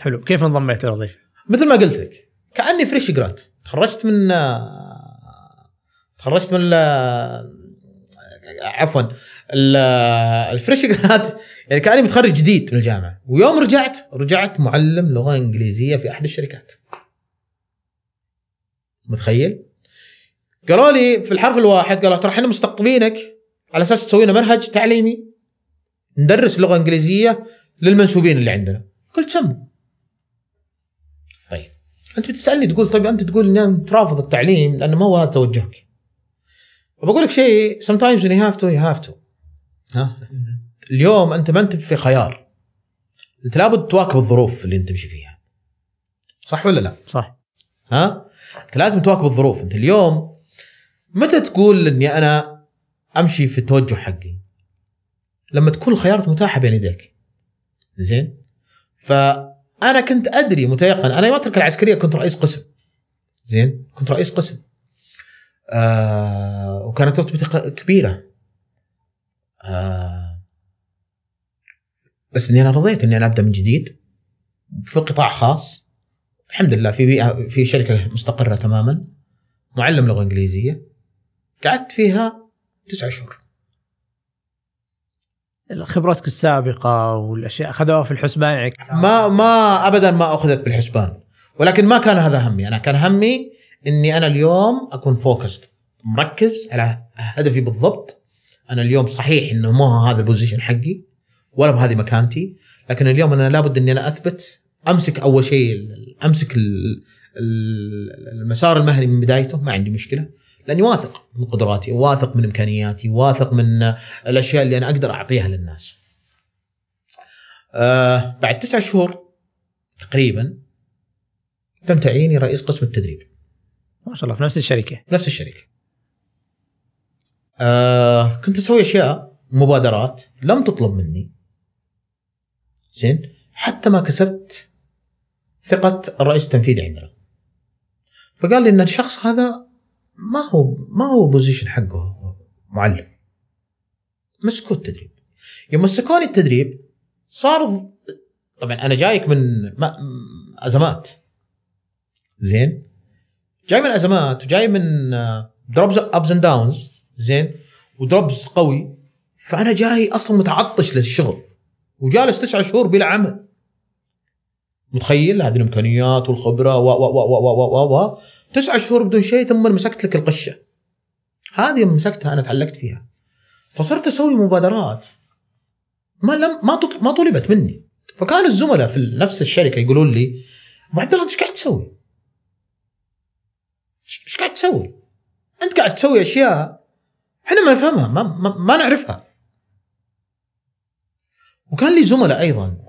حلو. كيف انضميت للوظيفه؟ مثل ما قلت لك كأني fresh grad تخرجت من آه، تخرجت من آه، عفوا ال- آه، الفريش جرات يعني كأني متخرج جديد من الجامعة. ويوم رجعت رجعت معلم لغة إنجليزية في أحد الشركات. متخيل؟ قالوا لي في الحرف الواحد قالوا ترى إحنا مستقطبينك على أساس تسوي لنا منهج تعليمي ندرس لغة إنجليزية للمنسوبين اللي عندنا. قلت سموا طيب. أنت بتسالني تقول طيب أنت تقول إني انت رافض التعليم لأنه ما هو هذا توجهك بقول لك شيء sometimes when you have to you have to. ها؟ اليوم أنت ما أنت في خيار. أنت لابد تواكب الظروف اللي أنت تمشي فيها. صح ولا لا؟ صح. ها؟ أنت لازم تواكب الظروف أنت اليوم متى تقول إني أنا أمشي في التوجه حقي؟ لما تكون الخيارات متاحة بين يديك زين؟ فأنا كنت أدري متيقن أنا يوم أترك العسكرية كنت رئيس قسم زين؟ كنت رئيس قسم آه وكانت رتبتي كبيرة آه بس إني أنا رضيت إني أنا أبدأ من جديد في قطاع خاص الحمد لله في بيئة في شركة مستقرة تماما معلم لغة إنجليزية قعدت فيها تسعة شهور. خبرتك السابقه والأشياء أخذوها في الحسبان يعني ما ما ابدا ما أخذت بالحسبان. ولكن ما كان هذا همي. أنا كان همي إني أنا اليوم أكون focused مركز على هدفي بالضبط. أنا اليوم صحيح إنه مو هذا ال position حقي ولا بهذه مكانتي. لكن اليوم أنا لابد إني أنا أثبت أمسك أول شيء أمسك ال- ال- المسار المهني من بدايته ما عندي مشكلة لأني واثق من قدراتي واثق من إمكانياتي واثق من الأشياء اللي أنا أقدر أعطيها للناس آه بعد تسعة شهور تقريبا تم تعييني رئيس قسم التدريب ما شاء الله في نفس الشركة نفس الشركة. آه كنت أسوي أشياء مبادرات لم تطلب مني. زين حتى ما كسبت ثقة الرئيس التنفيذي عندنا. فقال لي إن الشخص هذا ما هو ما هو position حقه معلم. مسكوا التدريب. يوم مسكوني التدريب صار طبعا أنا جايك من ما- أزمات. زين؟ جاي من أزمات وجاي من drops ups and downs زين و drops قوي فأنا جاي أصلا متعطش للشغل وجالس تسعة شهور بلا عمل متخيل؟ هذه الإمكانيات والخبرة و و و و و و و. تسعة شهور بدون شيء ثم مسكت لك القشة. هذه مسكتها أنا تعلقت فيها. فصرت أسوي مبادرات. ما لم ما ما طلبت مني. فكان الزملاء في نفس الشركة يقولون لي أبو عبد الله إيش قاعد تسوي؟ إيش قاعد تسوي؟ أنت قاعد تسوي أشياء إحنا ما نفهمها ما, ما, ما نعرفها. وكان لي زملاء أيضا.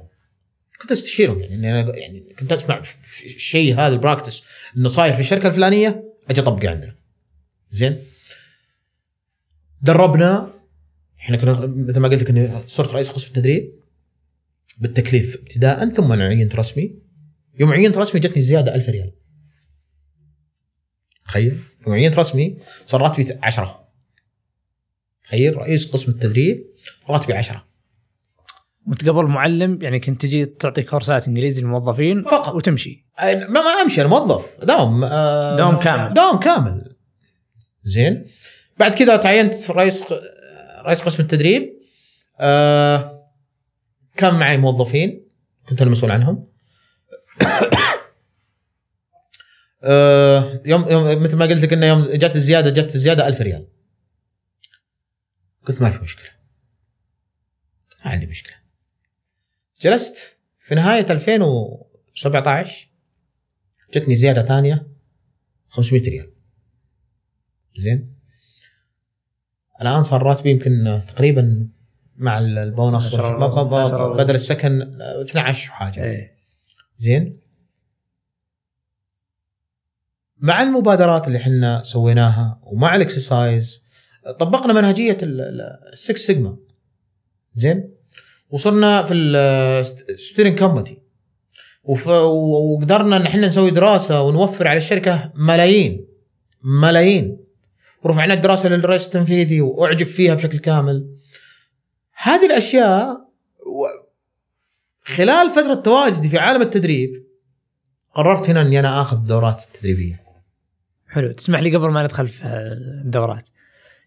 كنت أستشيرهم يعني إني أنا يعني كنت أسمع الشيء هذا البراكتس إنه صاير في الشركة الفلانية أجي اطبقه عندنا. زين؟ دربنا إحنا كنا مثل ما قلت لك إني صرت رئيس قسم التدريب بالتكليف ابتداء ثم أنا عينت رسمي. يوم عينت رسمي جتني زيادة 1000 ريال. تخيل؟ يوم عينت رسمي صار راتبي 10 تخيل؟ رئيس قسم التدريب راتبي 10 وانت قبل معلم يعني كنت تجي تعطي كورسات انجليزي للموظفين فقط. وتمشي. ما ما أمشي أنا موظف. دوام آه، دوام كامل. دوام كامل. زين. بعد كذا تعينت رئيس رئيس قسم التدريب. آه كان معي موظفين كنت أنا مسؤول عنهم. آه يوم يوم مثل ما قلت لك إنه يوم جت الزيادة جت الزيادة 1000 ريال. قلت ما في مشكلة. ما عندي مشكلة. جلست في نهاية 2017 جتني زيادة ثانية 500 ريال. زين. الآن صار راتبي يمكن تقريبا مع البونص. بدل السكن 12 وحاجة. إيه. زين. مع المبادرات اللي إحنا سويناها ومع الاكسرسايز طبقنا منهجية ال Six Sigma. زين. وصرنا في ال steering committee وقدرنا إن إحنا نسوي دراسة ونوفر على الشركة ملايين ملايين. ورفعنا الدراسة للرئيس التنفيذي وأعجب فيها بشكل كامل. هذه الأشياء خلال فترة تواجدي في عالم التدريب قررت هنا إني أنا آخذ دورات تدريبية. حلو. تسمح لي قبل ما ندخل في الدورات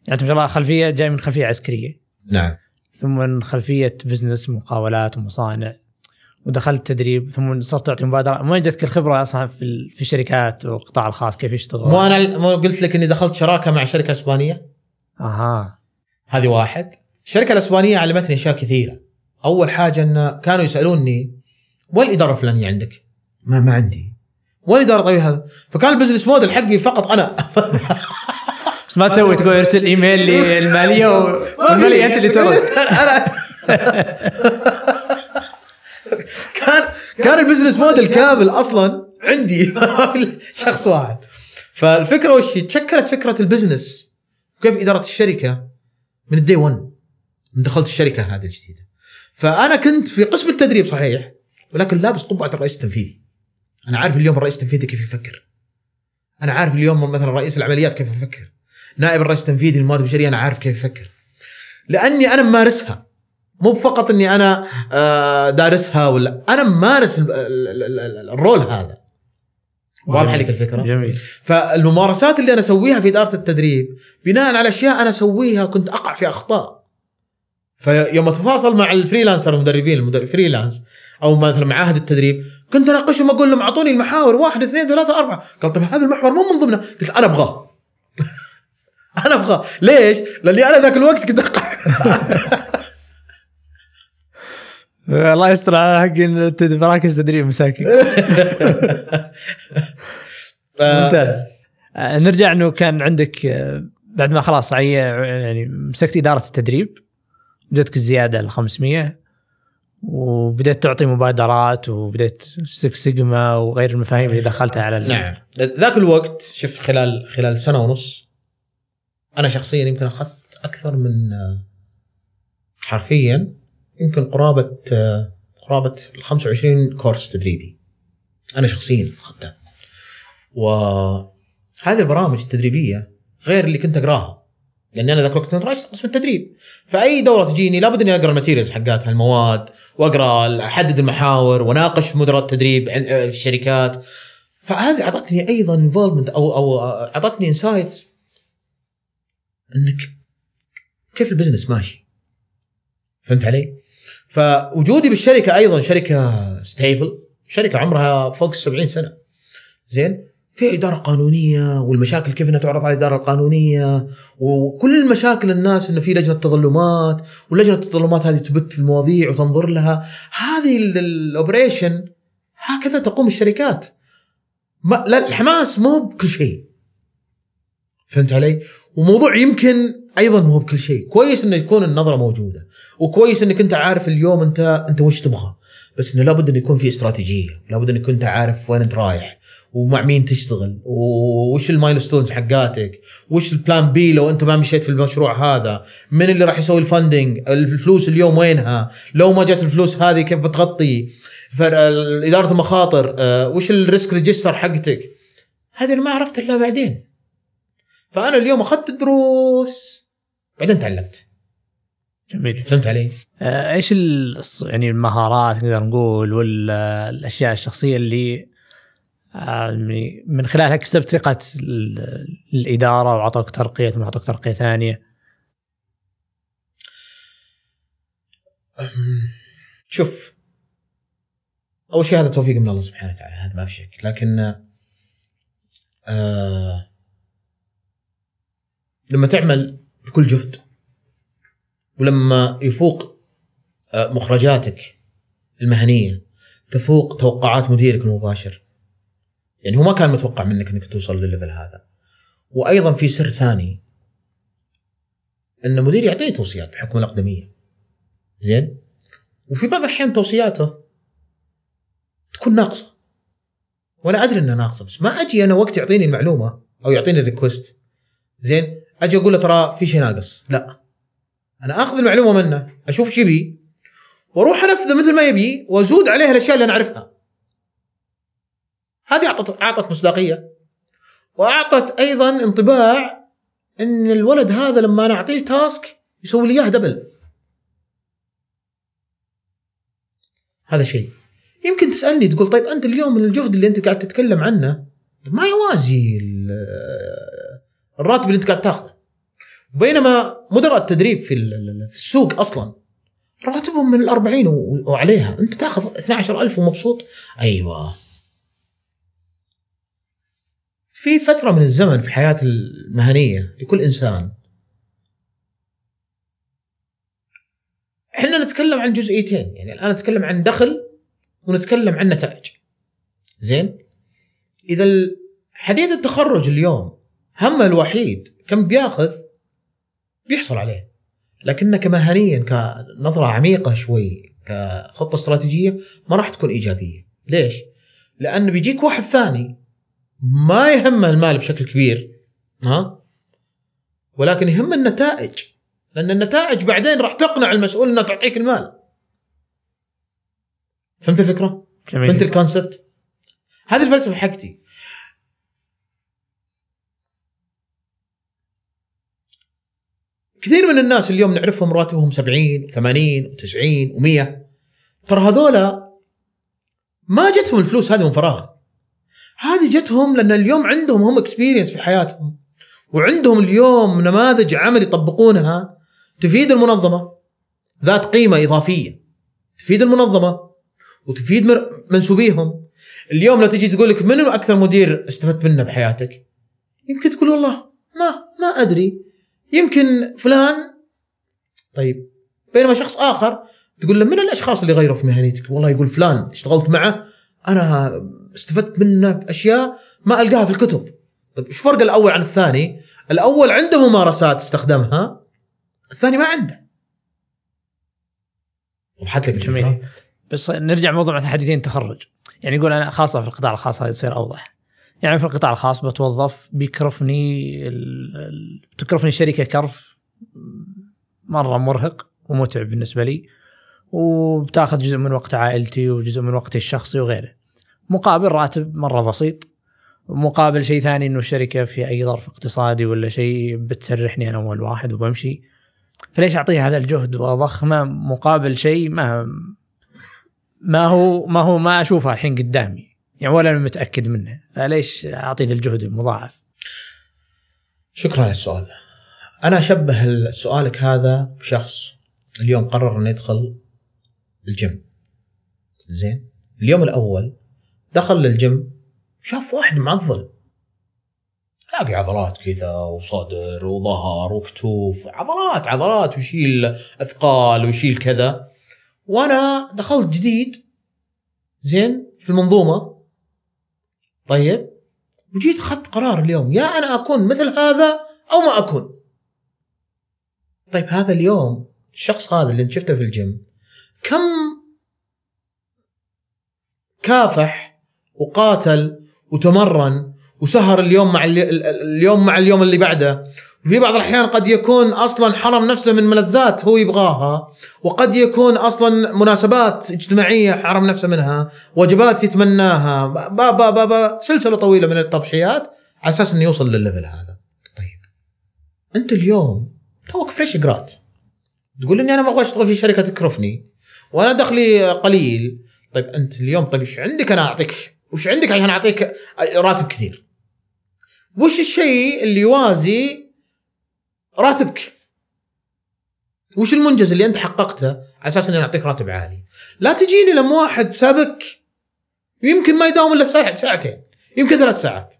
يعني ما شاء الله خلفية جاي من خلفية عسكرية. نعم. ثم من خلفية بزنس مقاولات ومصانع ودخلت تدريب ثم صرت تعطي مبادرة. وين جتك الخبرة أصلا في في الشركات والقطاع الخاص كيف يشتغل؟ مو أنا مو قلت لك إني دخلت شراكة مع شركة إسبانية؟ أها. هذه واحد. الشركة الإسبانية علمتني أشياء كثيرة. أول حاجة إن كانوا يسألوني وين الإدارة الفلانية عندك؟ ما ما عندي. وين الإدارة؟ طيب هذا؟ فكان ال business model حقي فقط أنا. بس ما تسوي تقول ارسل إيميل للماليه والماليه أنت اللي ترد. أنا كان كان ال business model كامل أصلا عندي شخص واحد. فالفكرة وش هي؟ تشكلت فكرة ال business. كيف إدارة الشركة؟ من ال day 1 من دخلت الشركة هذه الجديدة. فأنا كنت في قسم التدريب صحيح ولكن لابس قبعة الرئيس التنفيذي. أنا عارف اليوم الرئيس التنفيذي كيف يفكر. أنا عارف اليوم مثلا رئيس العمليات كيف يفكر. نائب الرئيس التنفيذي للموارد البشرية أنا عارف كيف يفكر. لأني أنا ممارسها مو فقط إني أنا آه، دارسها ولا أنا ممارس ال- ال- ال- ال- الرول هذا. واضحه لك الفكرة؟ جميل. فالممارسات اللي أنا أسويها في إدارة التدريب بناء على أشياء أنا أسويها كنت أقع في أخطاء. فيوم أتفاصل مع ال freelancer المدربين المدرب freelance أو مثلا معاهد التدريب كنت أناقشهم أقول لهم أعطوني المحاور واحد اثنين ثلاثة أربعة. قال طيب هذا المحور مو من ضمنه. قلت أنا أبغاه. أنا ابغاه ليش؟ لاني أنا ذاك الوقت كنت الله يستر على حق مراكز تدريب مساكين. ممتاز. آه، نرجع إنه كان عندك آه، بعد ما خلاص يعني مسكت إدارة التدريب جتك الزيادة ل 500 وبدأت تعطي مبادرات وبدأت سكس سيجما وغير المفاهيم اللي دخلتها على ال- نعم. ذاك الوقت شوف خلال خلال سنة ونص أنا شخصيا يمكن أخذت أكثر من آه، حرفيا يمكن قرابة آه، قرابة ال 25 كورس تدريبي. أنا شخصيا اخذتها وهذه البرامج التدريبية غير اللي كنت أقراها. لأني أنا ذاك الوقت كنت رئيس قسم التدريب. فأي دورة تجيني لابد إني أقرأ ال materials حقاتها المواد وأقرأ أحدد المحاور وأناقش مدراء التدريب في الشركات. فهذه أعطتني أيضا involvement أو أو أعطتني insights إنك كيف ال business ماشي؟ فهمت علي؟ فوجودي بالشركة أيضا شركة stable شركة عمرها فوق ال 70 سنة. زين؟ في إدارة قانونية والمشاكل كيف إنها تعرض على الإدارة القانونية وكل المشاكل الناس إنه في لجنة تظلمات ولجنه التظلمات هذه تبت في المواضيع وتنظر لها. هذه ال- الاوبريشن هكذا تقوم الشركات. ما لا الحماس مو بكل شيء. فهمت علي؟ وموضوع يمكن أيضا مو بكل شيء، كويس إنه يكون النظرة موجودة، وكويس إنك أنت عارف اليوم أنت أنت وش تبغى، بس إنه لابد إنه يكون في استراتيجية، لابد إنك أنت عارف وين أنت رايح، ومع مين تشتغل، وش ال milestones حقاتك، وش ال plan B لو أنت ما مشيت في المشروع هذا، من اللي راح يسوي ال funding، الفلوس اليوم وينها، لو ما جت الفلوس هذه كيف بتغطي، إدارة المخاطر، آه، وش ال risk register حقتك، هذه أنا ما عرفت إلا بعدين. فأنا اليوم أخذت الدروس بعدين تعلمت. جميل. فهمت علي؟ آه، إيش يعني المهارات نقدر نقول والاشياء الشخصية اللي آه، يعني من خلالها كسبت ثقة ال- الإدارة وأعطوك ترقية ثم أعطوك ترقية ثانية؟ شوف أول شيء هذا توفيق من الله سبحانه وتعالى هذا ما في شك. لكن آه لما تعمل بكل جهد ولما يفوق آه، مخرجاتك المهنية تفوق توقعات مديرك المباشر. يعني هو ما كان متوقع منك إنك توصل للل level هذا. وأيضا في سر ثاني إن المدير يعطيه توصيات بحكم الأقدمية. زين؟ وفي بعض الأحيان توصياته تكون ناقصة. وأنا أدري إنها ناقصة بس ما أجي أنا وقت يعطيني المعلومة أو يعطيني ال request. زين؟ أجي أقول له ترى في شيء ناقص. لا. أنا آخذ المعلومة منه أشوف إيش يبي وأروح انفذه مثل ما يبي وأزود عليها الأشياء اللي أنا أعرفها. هذه اعطت أعطت مصداقية. وأعطت أيضا انطباع إن الولد هذا لما أنا أعطيه تاسك يسوي لي إياه دبل هذا شيء. يمكن تسألني تقول طيب أنت اليوم الجهد اللي أنت قاعد تتكلم عنه ما يوازي الراتب اللي انت قاعد تاخذه. بينما مدراء التدريب في السوق أصلا راتبهم من ال 40 وعليها انت تاخذ 12000 ومبسوط. أيوه. في فترة من الزمن في حياة المهنية لكل إنسان إحنا نتكلم عن جزئيتين. يعني الآن نتكلم عن دخل ونتكلم عن نتائج. زين؟ إذا حديث التخرج اليوم همه الوحيد كم بياخذ بيحصل عليه لكنه كمهنيا كنظرة عميقة شوي كخطة استراتيجية ما راح تكون إيجابية ليش لأن بيجيك واحد ثاني ما يهمه المال بشكل كبير ها ولكن يهم النتائج لأن النتائج بعدين راح تقنع المسؤول إنه تعطيك المال فهمت الفكرة؟ جميل. فهمت ال concept؟ هذه الفلسفة حقتي كثير من الناس اليوم نعرفهم راتبهم 70 80 و90 و100 ترى هذولا ما جتهم الفلوس هذه من فراغ. هذه جتهم لأن اليوم عندهم هم experience في حياتهم وعندهم اليوم نماذج عمل يطبقونها تفيد المنظمة ذات قيمة إضافية تفيد المنظمة وتفيد منسوبيهم. اليوم لو تجي تقول لك منو أكثر مدير استفدت منه بحياتك؟ يمكن تقول والله ما ما أدري. يمكن فلان طيب بينما شخص آخر تقول له من الأشخاص اللي غيروا في مهنيتك؟ والله يقول فلان اشتغلت معه أنا استفدت منه بأشياء ما ألقاها في الكتب. طيب إيش فرق الأول عن الثاني؟ الأول عنده ممارسات استخدمها الثاني ما عنده. وضحت لك جميل. بس نرجع موضوع حديثين التخرج. يعني يقول أنا خاصة في القطاع الخاص هذه تصير أوضح. يعني في القطاع الخاص بتوظف بيكرفني ال... تكرفني الشركة كرف مرة مرهق ومتعب بالنسبة لي وبتاخذ جزء من وقت عائلتي وجزء من وقتي الشخصي وغيره. مقابل راتب مرة بسيط مقابل شيء ثاني إنه الشركة في أي ظرف اقتصادي ولا شيء بتسرحني أنا اول واحد وبمشي. فليش أعطيها هذا الجهد وأضخمه مقابل شيء ما ما هو ما هو ما أشوفه الحين قدامي؟ يعني ولا أنا متأكد منه. فليش اعطي ذا الجهد المضاعف؟ شكرا على السؤال. أنا أشبه سؤالك هذا بشخص اليوم قرر إنه يدخل الجيم. زين؟ اليوم الأول دخل للجيم شاف واحد معضل. تلاقي عضلات كذا وصدر وظهر وكتوف. عضلات عضلات ويشيل أثقال ويشيل كذا. وأنا دخلت جديد. زين؟ في المنظومة. طيب. وجيت اخذت قرار اليوم يا أنا أكون مثل هذا أو ما أكون. طيب هذا اليوم الشخص هذا اللي شفته في الجيم كم كافح وقاتل وتمرن وسهر اليوم مع اليوم مع اليوم اللي بعده؟ وفي بعض الأحيان قد يكون أصلا حرم نفسه من ملذات هو يبغاها وقد يكون أصلا مناسبات اجتماعية حرم نفسه منها وجبات يتمناها. با با با با سلسلة طويلة من التضحيات على أساس إنه يوصل للل level هذا. طيب. أنت اليوم توك fresh grad. تقول إني أنا ما أبغى أشتغل في شركة تكرفني وأنا دخلي قليل. طيب أنت اليوم طيب إيش عندك أنا أعطيك؟ وش عندك عشان أعطيك راتب كثير؟ وش الشيء اللي يوازي راتبك. وش المنجز اللي انت حققته على أساس اني اعطيك راتب عالي؟ لا تجيني لما واحد سابك يمكن ما يداوم إلا ساعة ساعتين يمكن ثلاث ساعات.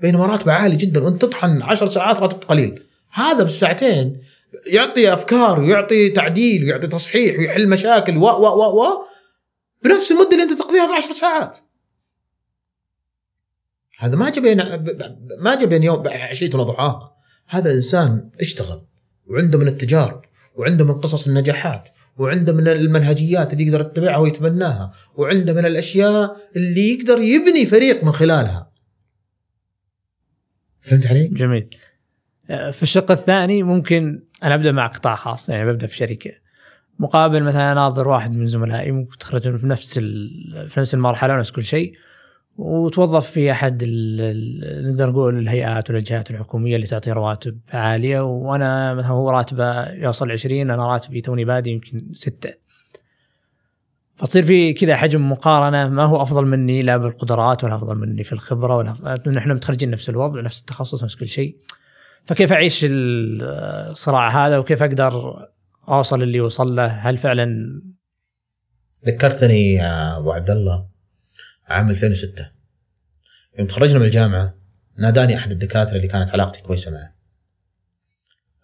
بينما راتبه عالي جدا وأنت تطحن عشر ساعات راتب قليل. هذا بالساعتين يعطي أفكار ويعطي تعديل ويعطي تصحيح ويحل مشاكل و و و و بنفس المدة اللي أنت تقضيها ب 10 ساعات. هذا ما جاء بين ما جاء بين يوم عشية وضحاها هذا إنسان اشتغل وعنده من التجارب وعنده من قصص النجاحات وعنده من المنهجيات اللي يقدر يتبعها ويتبناها وعنده من الأشياء اللي يقدر يبني فريق من خلالها. فهمت علي؟ جميل. في الشق الثاني ممكن أنا أبدأ مع قطاع خاص يعني ببدأ في شركة. مقابل مثلا أناظر واحد من زملائي ممكن تخرجون في نفس في نفس المرحلة ونفس كل شيء. وتوظف في أحد نقدر نقول الهيئات والجهات الحكومية اللي تعطي رواتب عالية وأنا مثلا هو راتبه يوصل 20 أنا راتبي توني بادي يمكن ستة. فتصير في كذا حجم مقارنة ما هو أفضل مني لا بالقدرات ولا أفضل مني في الخبرة ولا نحن متخرجين نفس الوضع نفس التخصص نفس كل شيء. فكيف أعيش الصراع هذا وكيف أقدر أوصل اللي وصل له هل فعلا ذكرتني يا أبو عبد الله عام 2006 يوم تخرجنا من الجامعة ناداني أحد الدكاترة اللي كانت علاقتي كويسة معه.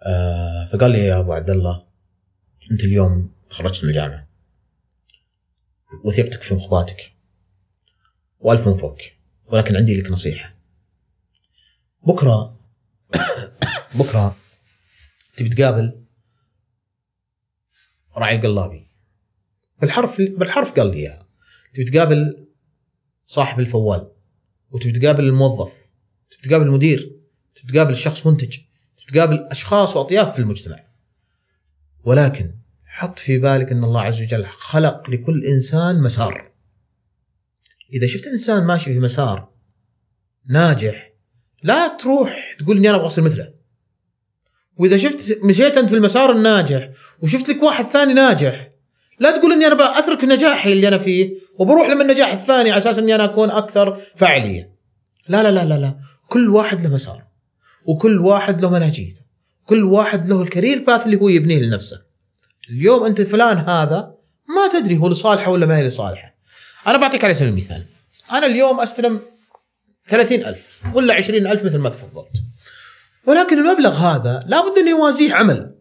آه فقال لي يا أبو عبد الله أنت اليوم تخرجت من الجامعة. وثيقتك في مخباتك. وألف مبروك. ولكن عندي لك نصيحة. بكرة بكرة تبي تقابل راعي القلابي. بالحرف بالحرف قال لي إياها. تبي تقابل صاحب الفوال. وتبي تقابل الموظف تبي تقابل المدير تبي تقابل شخص منتج تبي تقابل أشخاص وأطياف في المجتمع. ولكن حط في بالك أن الله عز وجل خلق لكل إنسان مسار. إذا شفت إنسان ماشي في مسار ناجح لا تروح تقول إني أنا أبغى أصير مثله. وإذا شفت مشيت أنت في المسار الناجح وشفت لك واحد ثاني ناجح لا تقول إني أنا اترك نجاحي اللي أنا فيه وبروح لما النجاح الثاني على أساس إني أنا أكون أكثر فاعلية. لا لا لا لا لا كل واحد له مسار وكل واحد له منهجيته كل واحد له الكارير باث اللي هو يبنيه لنفسه. اليوم أنت فلان هذا ما تدري هو لصالحه ولا ما هي لصالحه. أنا بعطيك على سبيل المثال أنا اليوم أستلم 30000 ولا 20000 مثل ما تفضلت. ولكن المبلغ هذا لابد أن يوازيه عمل.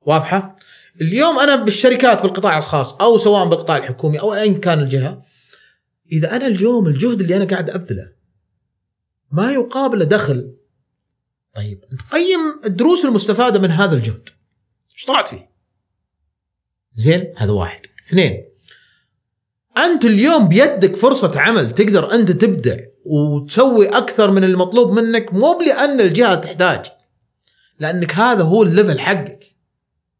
واضحة؟ اليوم أنا بالشركات بالقطاع الخاص أو سواء بالقطاع الحكومي أو ايا كان الجهة إذا أنا اليوم الجهد اللي أنا قاعد أبذله ما يقابل دخل طيب انت قيم الدروس المستفادة من هذا الجهد. إيش طلعت فيه؟ زين؟ هذا واحد. اثنين أنت اليوم بيدك فرصة عمل تقدر أنت تبدع وتسوي أكثر من المطلوب منك مو لأن الجهة تحتاج لأنك هذا هو الليفل حقك.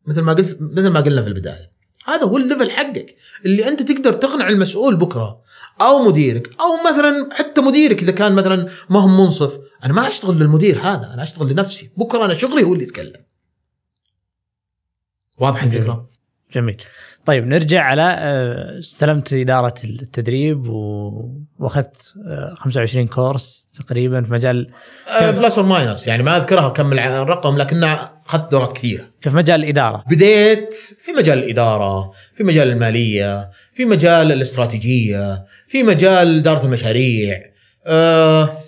مثل ما قلت مثل ما قلنا في البداية. هذا هو ال level حقك. اللي أنت تقدر تقنع المسؤول بكرة أو مديرك أو مثلا حتى مديرك إذا كان مثلا ما هو منصف. أنا ما أشتغل للمدير هذا أنا أشتغل لنفسي. بكرة أنا شغلي هو اللي يتكلم. واضح الفكرة؟ جميل. طيب نرجع على آه، استلمت إدارة التدريب وأخذت 25 آه، course تقريبا في مجال plus or minus يعني ما أذكرها كم الرقم لكنها اخذت دورات كثيرة. في مجال الإدارة. بديت في مجال الإدارة في مجال المالية في مجال الاستراتيجية في مجال إدارة المشاريع. آه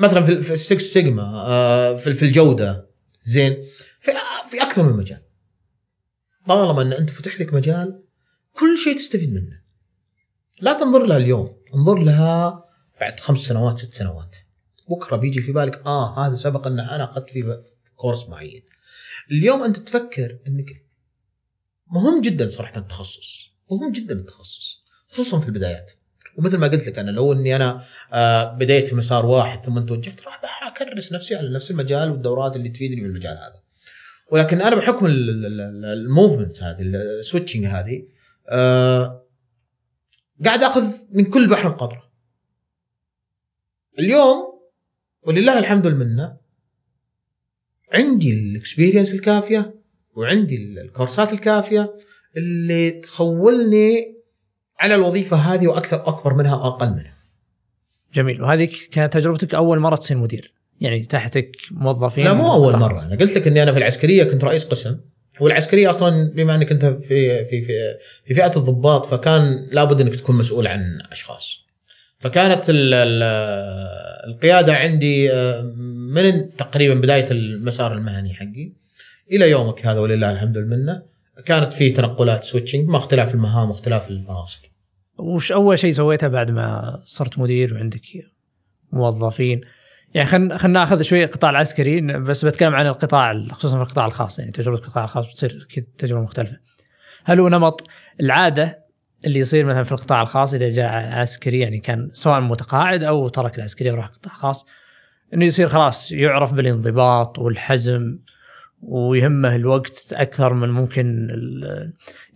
مثلا في السكس سيجما آه في الجودة. زين. في في أكثر من مجال. طالما إن أنت فتح لك مجال كل شيء تستفيد منه. لا تنظر لها اليوم. انظر لها بعد خمس سنوات ست سنوات. بكرة بيجي في بالك آه هذا سبق إن أنا أخذت فيه course معين. اليوم أنت تفكر إنك مهم جدا صراحة التخصص مهم جدا التخصص خصوصا في البدايات. ومثل ما قلت لك أنا لو إني أنا آه بديت في مسار واحد ثم توجهت راح أكرس نفسي على نفس المجال والدورات اللي تفيدني بالمجال هذا. ولكن أنا بحكم ال movement هذه ال switching هذه آه قاعد آخذ من كل بحر قطرة. اليوم ولله الحمد والمنة عندي الاكسبيرينس الكافية وعندي الكورسات الكافية اللي تخولني على الوظيفة هذه وأكثر أكبر منها وأقل منها. جميل وهذه كانت تجربتك أول مرة تصير مدير يعني تحتك موظفين لا مو أول مرة أنا قلت لك إني أنا في العسكرية كنت رئيس قسم والعسكرية أصلا بما إنك أنت في في في, في فئة الضباط فكان لابد إنك تكون مسؤول عن أشخاص. فكانت ال ال القيادة عندي آه، من تقريبا بداية المسار المهني حقي إلى يومك هذا ولله الحمد والمنة كانت في تنقلات سويتشنج مع اختلاف المهام واختلاف المناصب. وش أول شيء سويته بعد ما صرت مدير وعندك موظفين يعني خلينا خلينا ناخذ شوي القطاع العسكري بس بتكلم عن القطاع خصوصا في القطاع الخاص يعني تجربة القطاع الخاص بتصير كذا تجربة مختلفة. هل هو نمط العادة اللي يصير مثلا في القطاع الخاص إذا جاء عسكري يعني كان سواء متقاعد أو ترك العسكريه وراح قطاع خاص إنه يصير خلاص يعرف بالانضباط والحزم ويهمه الوقت أكثر من ممكن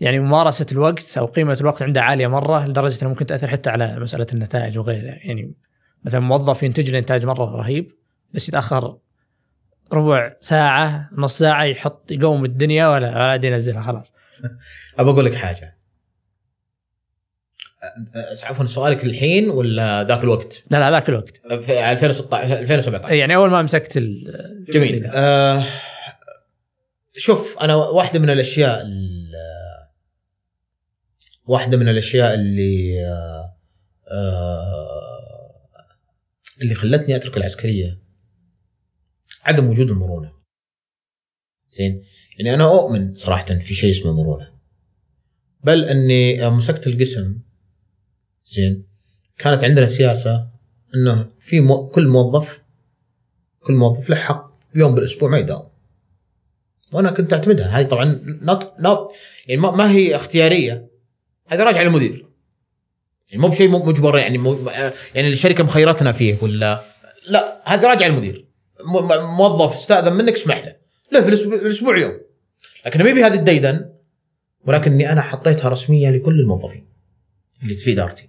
يعني ممارسة الوقت أو قيمة الوقت عنده عالية مرة لدرجة إنه ممكن تأثر حتى على مسألة النتائج وغيرها يعني مثلا موظف ينتج له إنتاج مرة رهيب بس يتأخر ربع ساعة نص ساعة يحط يقوم الدنيا ولا ولا ينزلها خلاص. ابى أقول لك حاجة. عفوا سؤالك الحين ولا ذاك الوقت؟ لا لا ذاك الوقت. في 2016 2017 يعني أول ما مسكت جميل. آه شوف أنا واحدة من الأشياء واحدة من الأشياء اللي آه آه اللي خلتني أترك العسكرية عدم وجود المرونة. زين؟ يعني أنا أؤمن صراحة في شيء اسمه مرونة. بل أني مسكت القسم زين. كانت عندنا سياسة إنه في مو كل موظف كل موظف له حق يوم بالأسبوع ما يداوم. وأنا كنت أعتمدها. هذه طبعا not not يعني ما هي اختيارية. هذا راجع للمدير. يعني مو بشيء مجبر يعني مو يعني الشركة مخيرتنا فيه ولا؟ لا هذا راجع للمدير. موظف استأذن منك اسمح له. لا في الأسبوع يوم. لكن ما هذه الديدن ولكني أنا حطيتها رسمية لكل الموظفين اللي في إدارتي.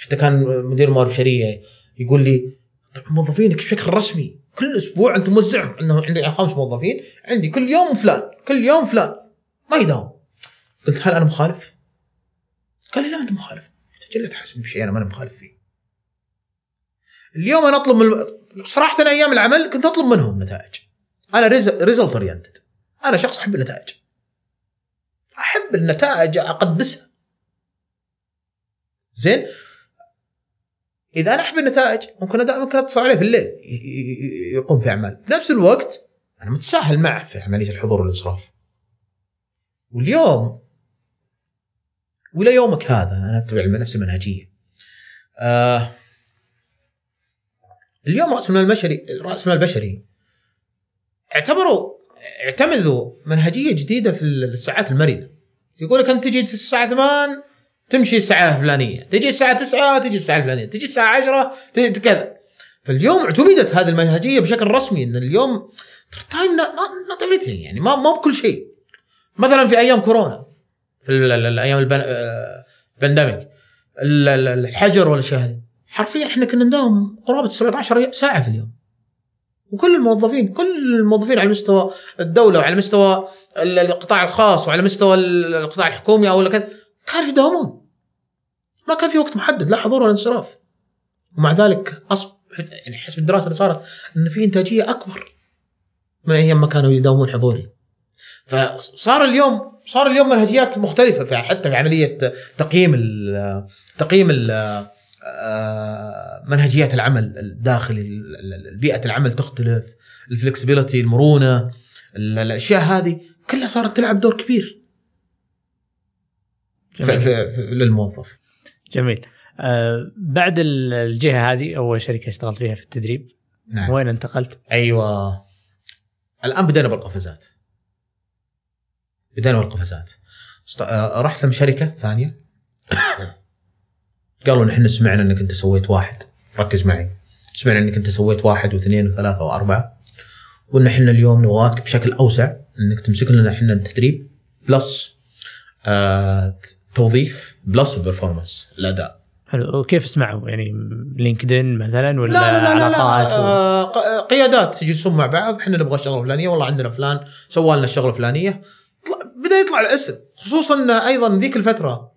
حتى كان مدير موارد بشرية يقول لي طيب موظفينك بشكل رسمي كل أسبوع أنت موزعهم انه عندي خمس موظفين عندي كل يوم فلان كل يوم فلان ما يداوم. قلت هل أنا مخالف؟ قال لي لا أنت مخالف. قلت تحاسبني بشيء أنا ما أنا مخالف فيه. اليوم أنا أطلب من صراحة أنا أيام العمل كنت أطلب منهم نتائج. أنا result oriented أنا شخص أحب النتائج. أحب النتائج أقدسها. زين؟ إذا أنا احب النتائج ممكن ممكن اتصل عليه في الليل يقوم في أعمال. بنفس الوقت أنا متساهل معه في عملية الحضور والانصراف. واليوم والى يومك هذا أنا أتبع نفس المنهجيه آه اليوم رأس المال البشري رأس المال البشري. اعتبروا اعتمدوا منهجية جديدة في الساعات المرنة. يقول لك انت تجي الساعة 8 تمشي الساعة الفلانية تجي الساعة 9 تجي الساعة الفلانية تجي الساعة 10 تجي كذا. فاليوم اعتمدت هذه المنهجية بشكل رسمي إن اليوم time not everything يعني ما مو بكل شيء. مثلا في أيام كورونا في الأيام ال pandemic الحجر والأشياء هذه. حرفيا إحنا كنا نداوم قرابة 17 ساعة في اليوم. وكل الموظفين كل الموظفين على مستوى الدولة وعلى مستوى القطاع الخاص وعلى مستوى القطاع الحكومي أو كذا كانوا يداومون. ما كان في وقت محدد لا حضور ولا انصراف. ومع ذلك اصبح يعني حسب الدراسة اللي صارت إن في إنتاجية أكبر من أيام ما كانوا يداومون حضوري. فصار اليوم صار اليوم منهجيات مختلفة في حتى في عملية تقييم ال تقييم ال آه، منهجيات العمل الداخلي بيئة العمل تختلف الفلكسبيليتي المرونة الأشياء هذه كلها صارت تلعب دور كبير. في في للموظف. جميل. آه بعد الجهة هذه أول شركة اشتغلت فيها في التدريب نعم. وين انتقلت؟ أيوه. الآن بدينا بالقفزات. بدينا بالقفزات. آه، رحت لم شركة ثانية. قالوا نحن سمعنا إنك أنت سويت واحد. ركز معي. سمعنا إنك أنت سويت واحد واثنين وثلاثة وأربعة. وان إحنا اليوم نبغاك بشكل أوسع إنك تمسك لنا إحنا التدريب. plus آه توظيف plus ال performance الاداء حلو. وكيف اسمعوا؟ يعني LinkedIn مثلا ولا لا لا لا, لا, لا. آه قيادات يجلسون مع بعض. إحنا نبغى الشغله الفلانيه والله عندنا فلان. سوى لنا الشغله الفلانيه بدأ يطلع الاسم. خصوصا أيضا ذيك الفترة.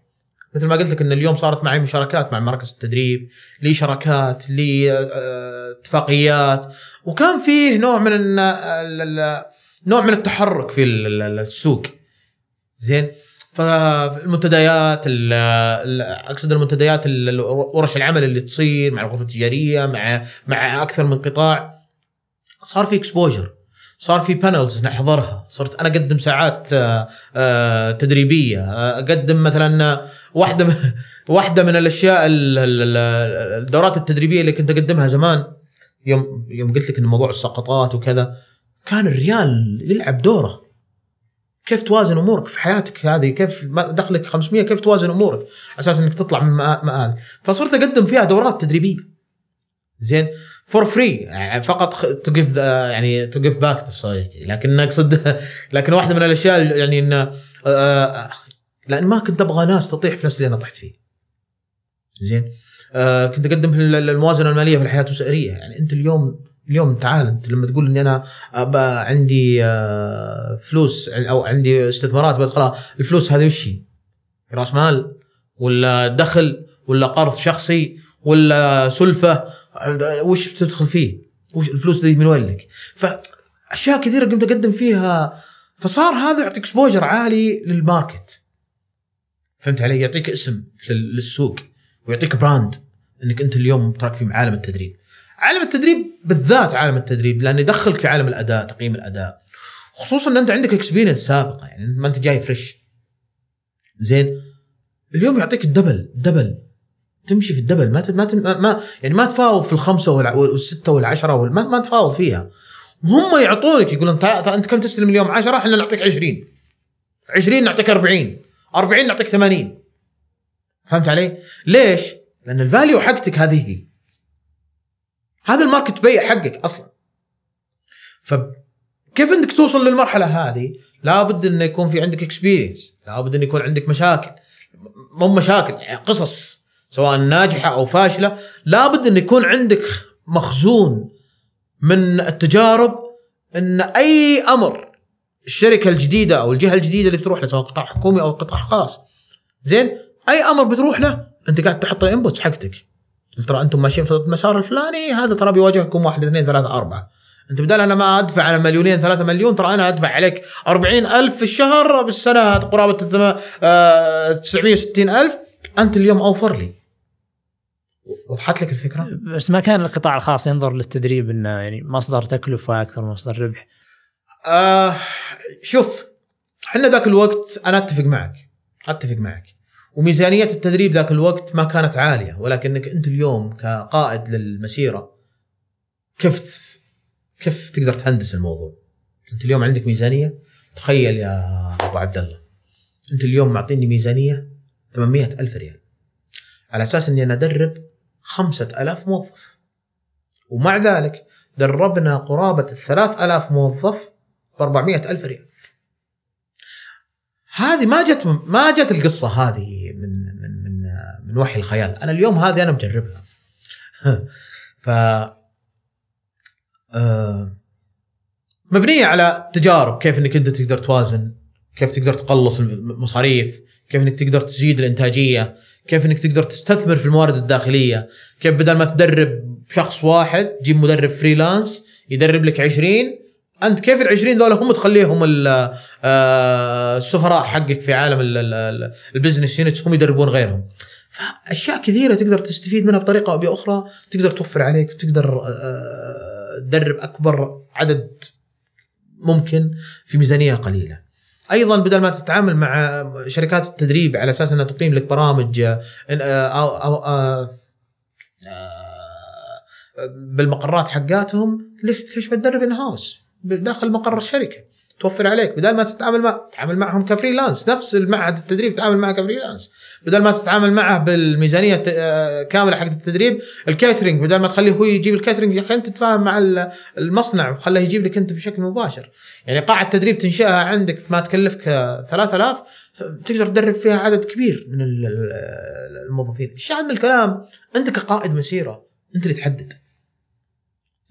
مثل ما قلت لك إن اليوم صارت معي مشاركات مع مركز التدريب لي شراكات لي آه، اتفاقيات. وكان فيه نوع من نوع من التحرك في السوق. زين؟ فالمنتديات أقصد المنتديات ورش العمل اللي تصير مع الغرفة التجارية مع مع أكثر من قطاع. صار في exposure صار في panels نحضرها صرت أنا أقدم ساعات آه، آه، تدريبية آه، أقدم مثلا واحدة من واحدة من الأشياء ال- ال- ال- الدورات التدريبية اللي كنت أقدمها زمان. يوم يوم قلت لك إن موضوع السقطات وكذا كان الريال يلعب دوره. كيف توازن أمورك في حياتك هذه؟ كيف دخلك 500 كيف توازن أمورك؟ أساس إنك تطلع من مآل فصرت أقدم فيها دورات تدريبية. زين؟ for free يعني فقط to give يعني to give back society لكن أقصد لكن واحدة من الأشياء يعني إن آه، لأن ما كنت أبغى ناس تطيح في نفس اللي أنا طحت فيه. زين؟ آه كنت أقدم في ال- الموازنة المالية في الحياة الأسرية. يعني أنت اليوم اليوم تعال انت لما تقول إني أنا عندي آه فلوس أو عندي استثمارات بدخلها الفلوس هذه وش هي؟ راس مال ولا دخل ولا قرض شخصي ولا سلفة وش بتدخل فيه؟ وش الفلوس دي من وين لك؟ فأشياء كثيرة قمت أقدم فيها فصار هذا يعطيك exposure عالي لل market فهمت علي؟ يعطيك اسم للسوق ويعطيك brand إنك أنت اليوم تراك في عالم التدريب. عالم التدريب بالذات عالم التدريب لأنه يدخلك في عالم الأداء تقييم الأداء. خصوصا إن أنت عندك experience سابقة يعني ما أنت جاي fresh زين؟ اليوم يعطيك ال double double تمشي في ال double ما ما ما- يعني ما تفاوض في الخمسة والستة والعشرة وال- ما, ما تفاوض فيها. وهم يعطونك يقولون أنت كم تستلم اليوم؟ 10 إحنا نعطيك 20 20 نعطيك 40 40 نعطيك 80 فهمت علي؟ ليش؟ لأن ال value حقتك هذه هي. هذا ال market value حقك أصلا. فكيف إنك توصل للمرحلة هذه؟ لابد إنه يكون في عندك experience لابد إنه يكون عندك مشاكل. مو مشاكل يعني قصص سواء ناجحة أو فاشلة لابد ان يكون عندك مخزون من التجارب إن أي أمر الشركة الجديدة أو الجهة الجديدة اللي بتروح لها سواء قطاع حكومي أو قطاع خاص. زين أي أمر بتروح له أنت قاعد تحط الانبوتس حقتك. ترى أنتم ماشيين في المسار الفلاني هذا ترى بيواجهكم واحد اثنين ثلاثة أربعة. انت بدل أنا ما أدفع على مليونين ثلاثة مليون ترى أنا أدفع عليك أربعين ألف في الشهر بالسنة قرابة الثما- آه، 960 ألف. أنت اليوم أوفر لي. وضحت لك الفكرة؟ بس ما كان القطاع الخاص ينظر للتدريب إنه يعني مصدر تكلفة أكثر من مصدر ربح. آه شوف إحنا ذاك الوقت أنا أتفق معك أتفق معك. وميزانية التدريب ذاك الوقت ما كانت عالية ولكنك أنت اليوم كقائد للمسيرة كيف كيف تقدر تهندس الموضوع؟ أنت اليوم عندك ميزانية؟ تخيل يا أبو عبد الله أنت اليوم معطيني ميزانية 800 ألف ريال. على أساس إني أنا أدرب 5000 موظف. ومع ذلك دربنا قرابة ال 3000 موظف ب 400 ألف ريال. هذه ما جت ما جت القصة هذه من من من من وحي الخيال. أنا اليوم هذه أنا مجربها. ف آه، مبنية على تجارب. كيف إنك أنت تقدر توازن كيف تقدر تقلص المصاريف كيف إنك تقدر تزيد الإنتاجية كيف إنك تقدر تستثمر في الموارد الداخلية كيف بدل ما تدرب شخص واحد تجيب مدرب freelance يدرب لك 20 أنت كيف ال 20 ذولا هم تخليهم آه، السفراء حقك في عالم ال- ال- ال- ال business units هم يدربون غيرهم. فأشياء كثيرة تقدر تستفيد منها بطريقة أو بأخرى تقدر توفر عليك تقدر آه، تدرب أكبر عدد ممكن في ميزانية قليلة. أيضا بدل ما تتعامل مع شركات التدريب على أساس أنها تقيم لك برامج آه، آه، آه، بالمقرات حقاتهم ليش ما تدرب in-house داخل مقر الشركة. توفر عليك. بدل ما تتعامل مع تتعامل معهم ك freelance. نفس المعهد التدريب تتعامل معه ك freelance. بدل ما تتعامل معه بالميزانية آه، كاملة حق التدريب ال catering بدل ما تخليه هو يجيب ال catering يا أخي أنت تتفاهم مع ال- المصنع وخليه يجيب لك أنت بشكل مباشر. يعني قاعة تدريب تنشئها عندك ما تكلفك آه، 3000 تقدر تدرب فيها عدد كبير من ال- ال- الموظفين. الشاهد من الكلام؟ أنت كقائد مسيرة أنت اللي تحدد.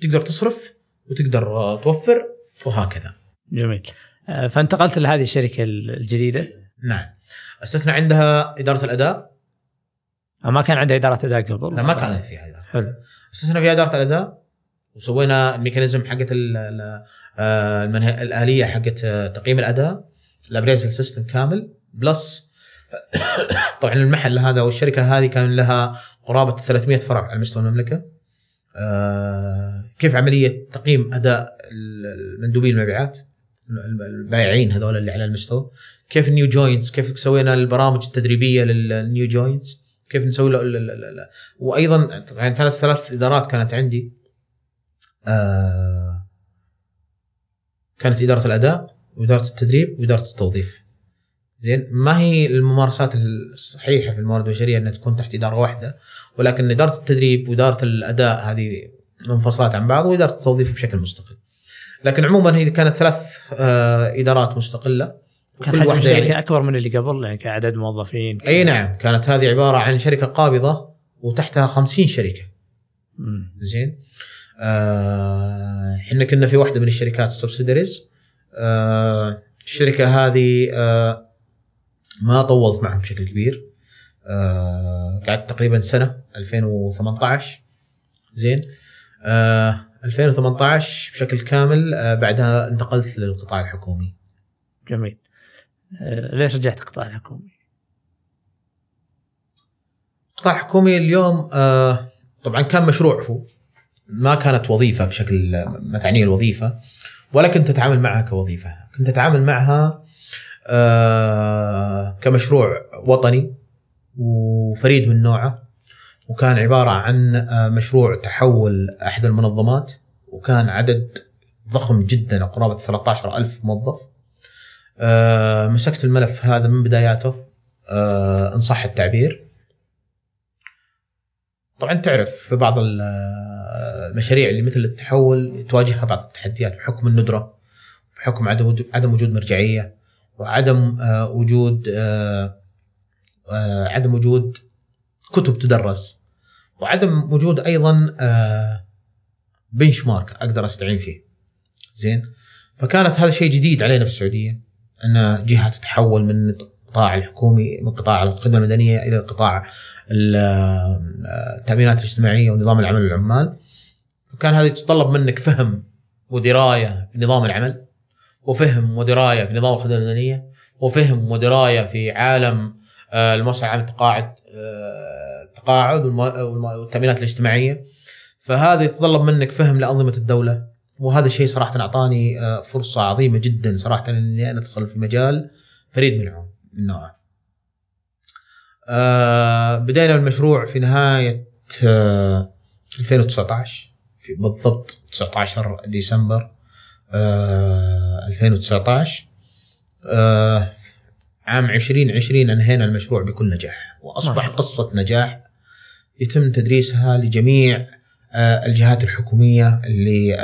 تقدر تصرف؟ وتقدر توفر وهكذا. جميل. آه، فانتقلت لهذه الشركة الجديدة؟ نعم. اسسنا عندها إدارة الأداء. آه، ما كان عندها إدارة أداء قبل؟ لا ما كان فيها إدارة حلو. أسسنا فيها إدارة الأداء وسوينا ال mechanism حقت آه، الآلية حقت تقييم الأداء. ال appraisal system كامل. plus طبعا المحل هذا والشركة هذه كان لها قرابة 300 فرع على مستوى المملكة. كيف عملية تقييم أداء المندوبين المبيعات؟ البائعين هذول اللي على المستوى. كيف ال new joiners؟ كيف سوينا البرامج التدريبية لل new joiners؟ كيف نسوي له وأيضا طبعا ثلاث ثلاث إدارات كانت عندي. آه كانت إدارة الأداء وإدارة التدريب وإدارة التوظيف. زين ما هي الممارسات الصحيحة في الموارد البشرية إنها تكون تحت إدارة واحدة ولكن إدارة التدريب وإدارة الأداء هذه منفصلات عن بعض وإدارة التوظيف بشكل مستقل. لكن عموما هي كانت ثلاث آه إدارات مستقلة كان حجم الشركة يعني أكبر من اللي قبل يعني كعدد موظفين أي نعم كانت هذه عبارة عن شركة قابضة وتحتها 50 شركة. مم. زين آه، إحنا كنا في واحدة من الشركات السبسيدريز آه الشركة هذه آه ما طولت معهم بشكل كبير. آه قعدت تقريبا سنة 2018 زين. آه 2018 بشكل كامل آه بعدها انتقلت للقطاع الحكومي. جميل. آه ليش رجعت القطاع الحكومي؟ القطاع الحكومي اليوم آه طبعا كان مشروع هو. ما كانت وظيفة بشكل ما تعنيه الوظيفة ولا كنت أتعامل معها كوظيفة. كنت أتعامل معها آه كمشروع وطني وفريد من نوعه وكان عبارة عن آه مشروع تحول أحد المنظمات وكان عدد ضخم جدا قرابة 13 ألف موظف. آه مسكت الملف هذا من بداياته آه إن صح التعبير. طبعا تعرف في بعض المشاريع اللي مثل التحول تواجهها بعض التحديات بحكم الندرة بحكم عدم وجود مرجعية. وعدم آه، وجود آه، آه، عدم وجود كتب تدرس. وعدم وجود أيضا بنش مارك أقدر أستعين فيه. زين؟ فكانت هذا شيء جديد علينا في السعودية أن جهة تتحول من القطاع الحكومي من قطاع الخدمة المدنية إلى قطاع التأمينات الاجتماعية ونظام العمل للعمال وكان هذا يتطلب منك فهم ودراية بنظام العمل. وفهم ودراية في نظام الخدمة المدنية وفهم ودراية في عالم آه، المؤسسه العامه التقاعد التقاعد والتأمينات الاجتماعية فهذا يتطلب منك فهم لأنظمة الدولة وهذا الشيء صراحة أعطاني آه، فرصة عظيمة جدا صراحة إني أنا أدخل في مجال فريد من من نوعه. آه، بدينا المشروع في نهاية 2019 في بالضبط 19 ديسمبر 2019 آه، آه، عام 2020 انهينا المشروع بكل نجاح وأصبح قصة نجاح يتم تدريسها لجميع آه، الجهات الحكومية اللي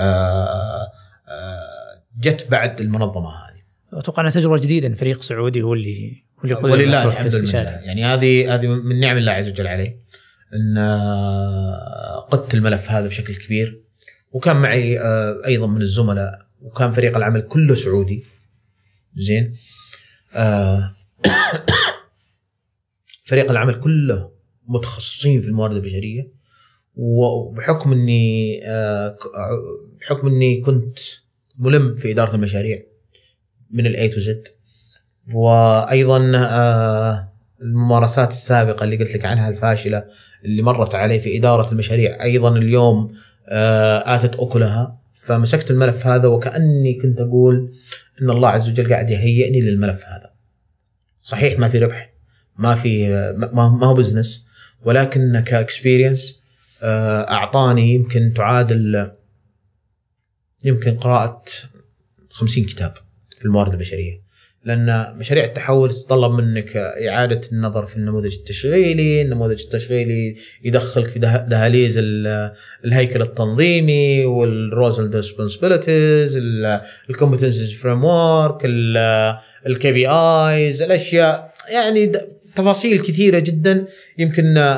جت بعد المنظمة هذه. أتوقع أنها تجربة جديدة فريق سعودي هو اللي هو اللي ولله الحمد لله. يعني هذه هذه من نعم الله عز وجل عليه إن قدت الملف هذا بشكل كبير وكان معي أيضا من الزملاء وكان فريق العمل كله سعودي. زين؟ آه فريق العمل كله متخصصين في الموارد البشرية. وبحكم إني آه بحكم إني كنت ملم في إدارة المشاريع من ال A to Z وأيضا آه الممارسات السابقة اللي قلت لك عنها الفاشلة اللي مرت علي في إدارة المشاريع أيضا اليوم آه آتت أكلها. فمسكت الملف هذا وكأني كنت أقول إن الله عز وجل قاعد يهيئني للملف هذا. صحيح ما في ربح ما في ما هو business ولكن ك experience آه، أعطاني يمكن تعادل يمكن قراءة 50 كتاب في الموارد البشرية. لأن مشاريع التحول تتطلب منك إعادة النظر في النموذج التشغيلي، النموذج التشغيلي يدخلك في دهاليز الهيكل التنظيمي وال roles responsibilities ال competencies framework ال KPIs الأشياء يعني تفاصيل كثيرة جدا يمكن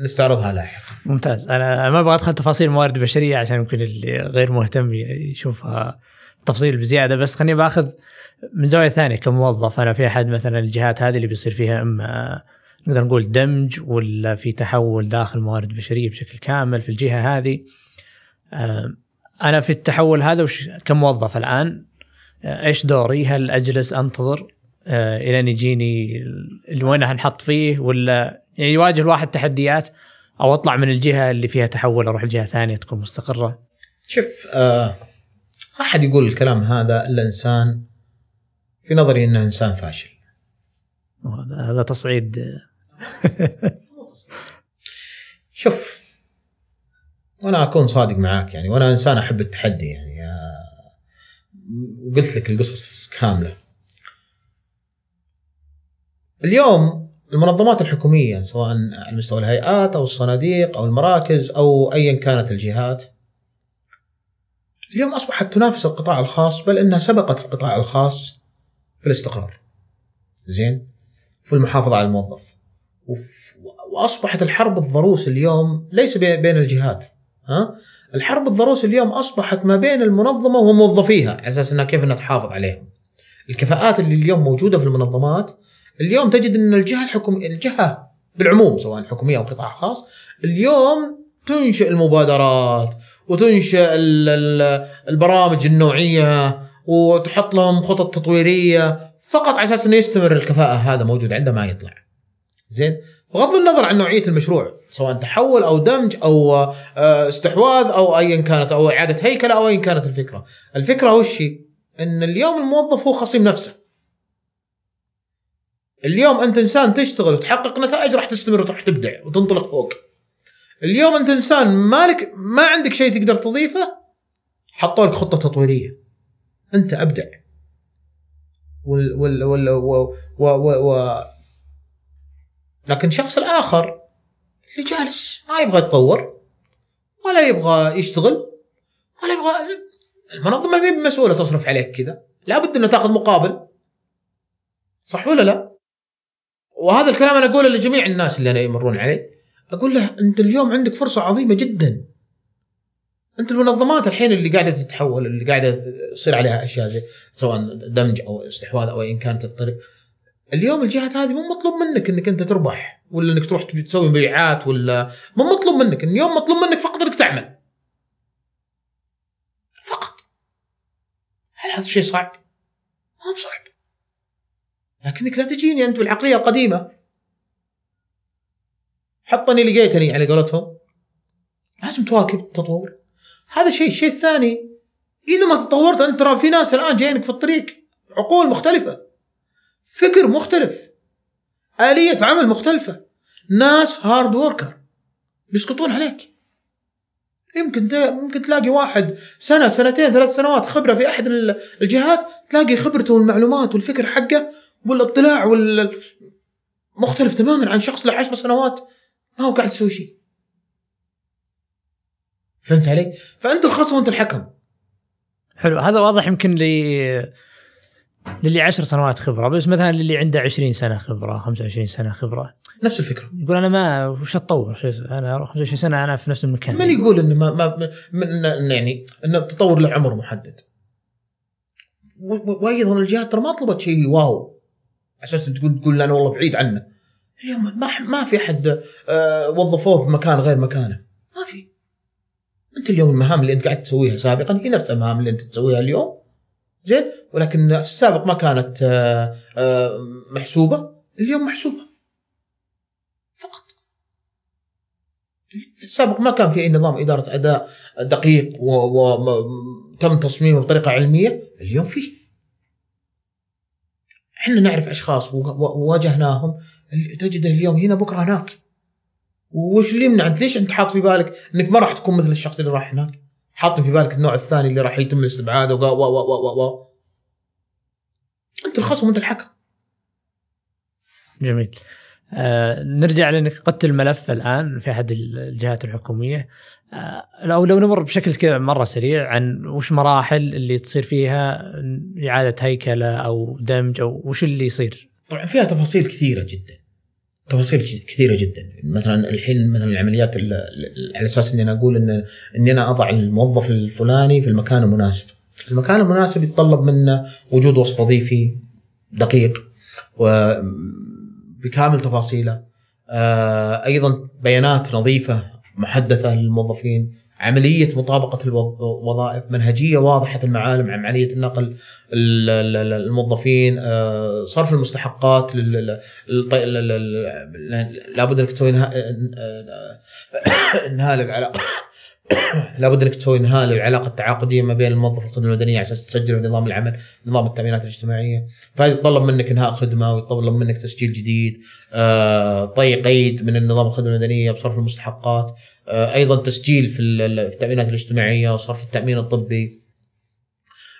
نستعرضها لاحقا. ممتاز أنا ما أبغى أدخل تفاصيل موارد بشرية عشان يمكن اللي غير مهتم يشوفها تفصيل بزيادة بس خليني باخذ من زاوية ثانية كموظف. أنا في أحد مثلا الجهات هذه اللي بيصير فيها إما نقدر نقول دمج ولا في تحول داخل موارد بشرية بشكل كامل في الجهة هذه. أنا في التحول هذا وش كموظف الآن إيش دوري؟ هل أجلس أنتظر الين يجيني وين حنحط فيه؟ ولا يعني يواجه الواحد تحديات أو أطلع من الجهة اللي فيها تحول أروح لجهة ثانية تكون مستقرة؟ شوف آه ما حد يقول الكلام هذا إلا إنسان في نظري إنه إنسان فاشل. هذا تصعيد. شوف وأنا أكون صادق معاك يعني وأنا إنسان أحب التحدي يعني وقلت لك القصص كاملة. اليوم المنظمات الحكومية سواء على مستوى الهيئات أو الصناديق أو المراكز أو ايا كانت الجهات اليوم أصبحت تنافس القطاع الخاص بل إنها سبقت القطاع الخاص في الاستقرار. زين؟ في المحافظة على الموظف. وأصبحت الحرب الضروس اليوم ليس بي- بين الجهات. ها؟ الحرب الضروس اليوم أصبحت ما بين المنظمة وموظفيها. على أساس إنها كيف انها تحافظ عليهم. الكفاءات اللي اليوم موجودة في المنظمات اليوم تجد إن الجهة الحكوميه الجهة بالعموم سواء حكومية أو قطاع خاص اليوم تنشئ المبادرات ال- البرامج النوعية وتحط لهم خطط تطويرية فقط على أساس إنه يستمر الكفاءة هذا موجود عنده ما يطلع. زين؟ بغض النظر عن نوعية المشروع سواء تحول أو دمج أو آه، استحواذ أو ايا كانت أو إعادة هيكلة أو ايا كانت الفكرة. الفكرة وش هي؟ إن اليوم الموظف هو خصيم نفسه. اليوم أنت إنسان تشتغل وتحقق نتائج راح تستمر وراح تبدع وتنطلق فوق. اليوم انت إنسان مالك ما عندك شيء تقدر تضيفه حطوا لك خطة تطويرية. أنت أبدع. وال وال وال و و و و لكن الشخص الآخر اللي جالس ما يبغى يتطور ولا يبغى يشتغل ولا يبغى المنظمة ما مسؤولة تصرف عليك كذا لابد انها تأخذ مقابل صح ولا لا؟ وهذا الكلام أنا أقوله لجميع الناس اللي أنا يمرون علي أقول له أنت اليوم عندك فرصة عظيمة جدا. أنت المنظمات الحين اللي قاعدة تتحول اللي قاعدة يصير عليها أشياء زي سواء دمج أو استحواذ أو ايا كانت الطريق. اليوم الجهات هذه مو مطلوب منك إنك أنت تربح ولا إنك تروح تسوي مبيعات ولا مو مطلوب منك. اليوم مطلوب منك فقط إنك تعمل. فقط. هل هذا الشيء صعب؟ ما هو صعب. لكنك لا تجيني أنت بالعقلية القديمة. حطني لقيتني على قولتهم. لازم تواكب التطور. هذا شيء الشيء الثاني إذا ما تطورت أنت ترى في ناس الآن جايينك في الطريق. عقول مختلفة. فكر مختلف. آلية عمل مختلفة. ناس هارد وركر بيسقطون عليك. يمكن ممكن تلاقي واحد سنة سنتين ثلاث سنوات خبرة في ال- الجهات تلاقي خبرته والمعلومات والفكر حقه والإطلاع وال مختلف تماما عن شخص له عشر سنوات. ما هو قاعد يسوي شيء. فهمت علي؟ فأنت الخصم وأنت الحكم. حلو. هذا واضح يمكن لي للي عشر سنوات خبرة بس مثلا للي عنده 20 سنة خبرة 25 سنة خبرة. نفس الفكرة. يقول أنا ما وش أتطور؟ شو أنا 25 سنة أنا في نفس المكان. من يقول ان ما, ما من إن يعني إن التطور له عمر محدد. وأيضا الجهات ترى ما طلبت شيء واو. أساس تقول تقول أنا والله بعيد عنه. ما ما في احد آه، وظفوه بمكان غير مكانه. ما في. أنت اليوم المهام اللي أنت قاعد تسويها سابقا هي نفس المهام اللي أنت تسويها اليوم. زين؟ ولكن في السابق ما كانت آه، آه، محسوبة. اليوم محسوبة. فقط. في السابق ما كان في أي نظام إدارة أداء دقيق وتم تصميمه بطريقة علمية. اليوم فيه. إحنا نعرف أشخاص وواجهناهم. تجده اليوم هنا بكرة هناك؟ وش اللي يمنع انت ليش أنت حاط في بالك إنك ما راح تكون مثل الشخص اللي راح هناك؟ حاط في بالك النوع الثاني اللي راح يتم استبعاده و و و و و. أنت الخصم وأنت الحكم. جميل. آه نرجع لأنك قدت الملف الآن في أحد الجهات الحكومية. آه لو لو نمر بشكل كذا مرة سريع عن وش مراحل اللي تصير فيها إعادة هيكلة أو دمج أو وش اللي يصير؟ طبعا فيها تفاصيل كثيرة جدا. تفاصيل كثيرة جدا. مثلا الحين مثلا العمليات ال- ال- على أساس إني أنا أقول ان إني أنا أضع الموظف الفلاني في المكان المناسب. المكان المناسب يتطلب منه وجود وصف وظيفي دقيق وبكامل تفاصيله. آه، أيضا بيانات نظيفة محدثة للموظفين. عملية مطابقة الوظائف منهجية واضحة المعالم عملية النقل ال- ال- ال- الموظفين آه، صرف المستحقات لابد انك تسوي انها- انهاء للعلاقه لابد انك تسوي انهاء للعلاقه التعاقديه ما بين الموظف والخدمة المدنية على أساس تسجل في نظام العمل نظام التأمينات الاجتماعية. فهذا يتطلب منك إنهاء خدمة ويتطلب منك تسجيل جديد آه، طي قيد من النظام الخدمة المدنية بصرف المستحقات آه، أيضا تسجيل في ال- في التأمينات الاجتماعية وصرف التأمين الطبي.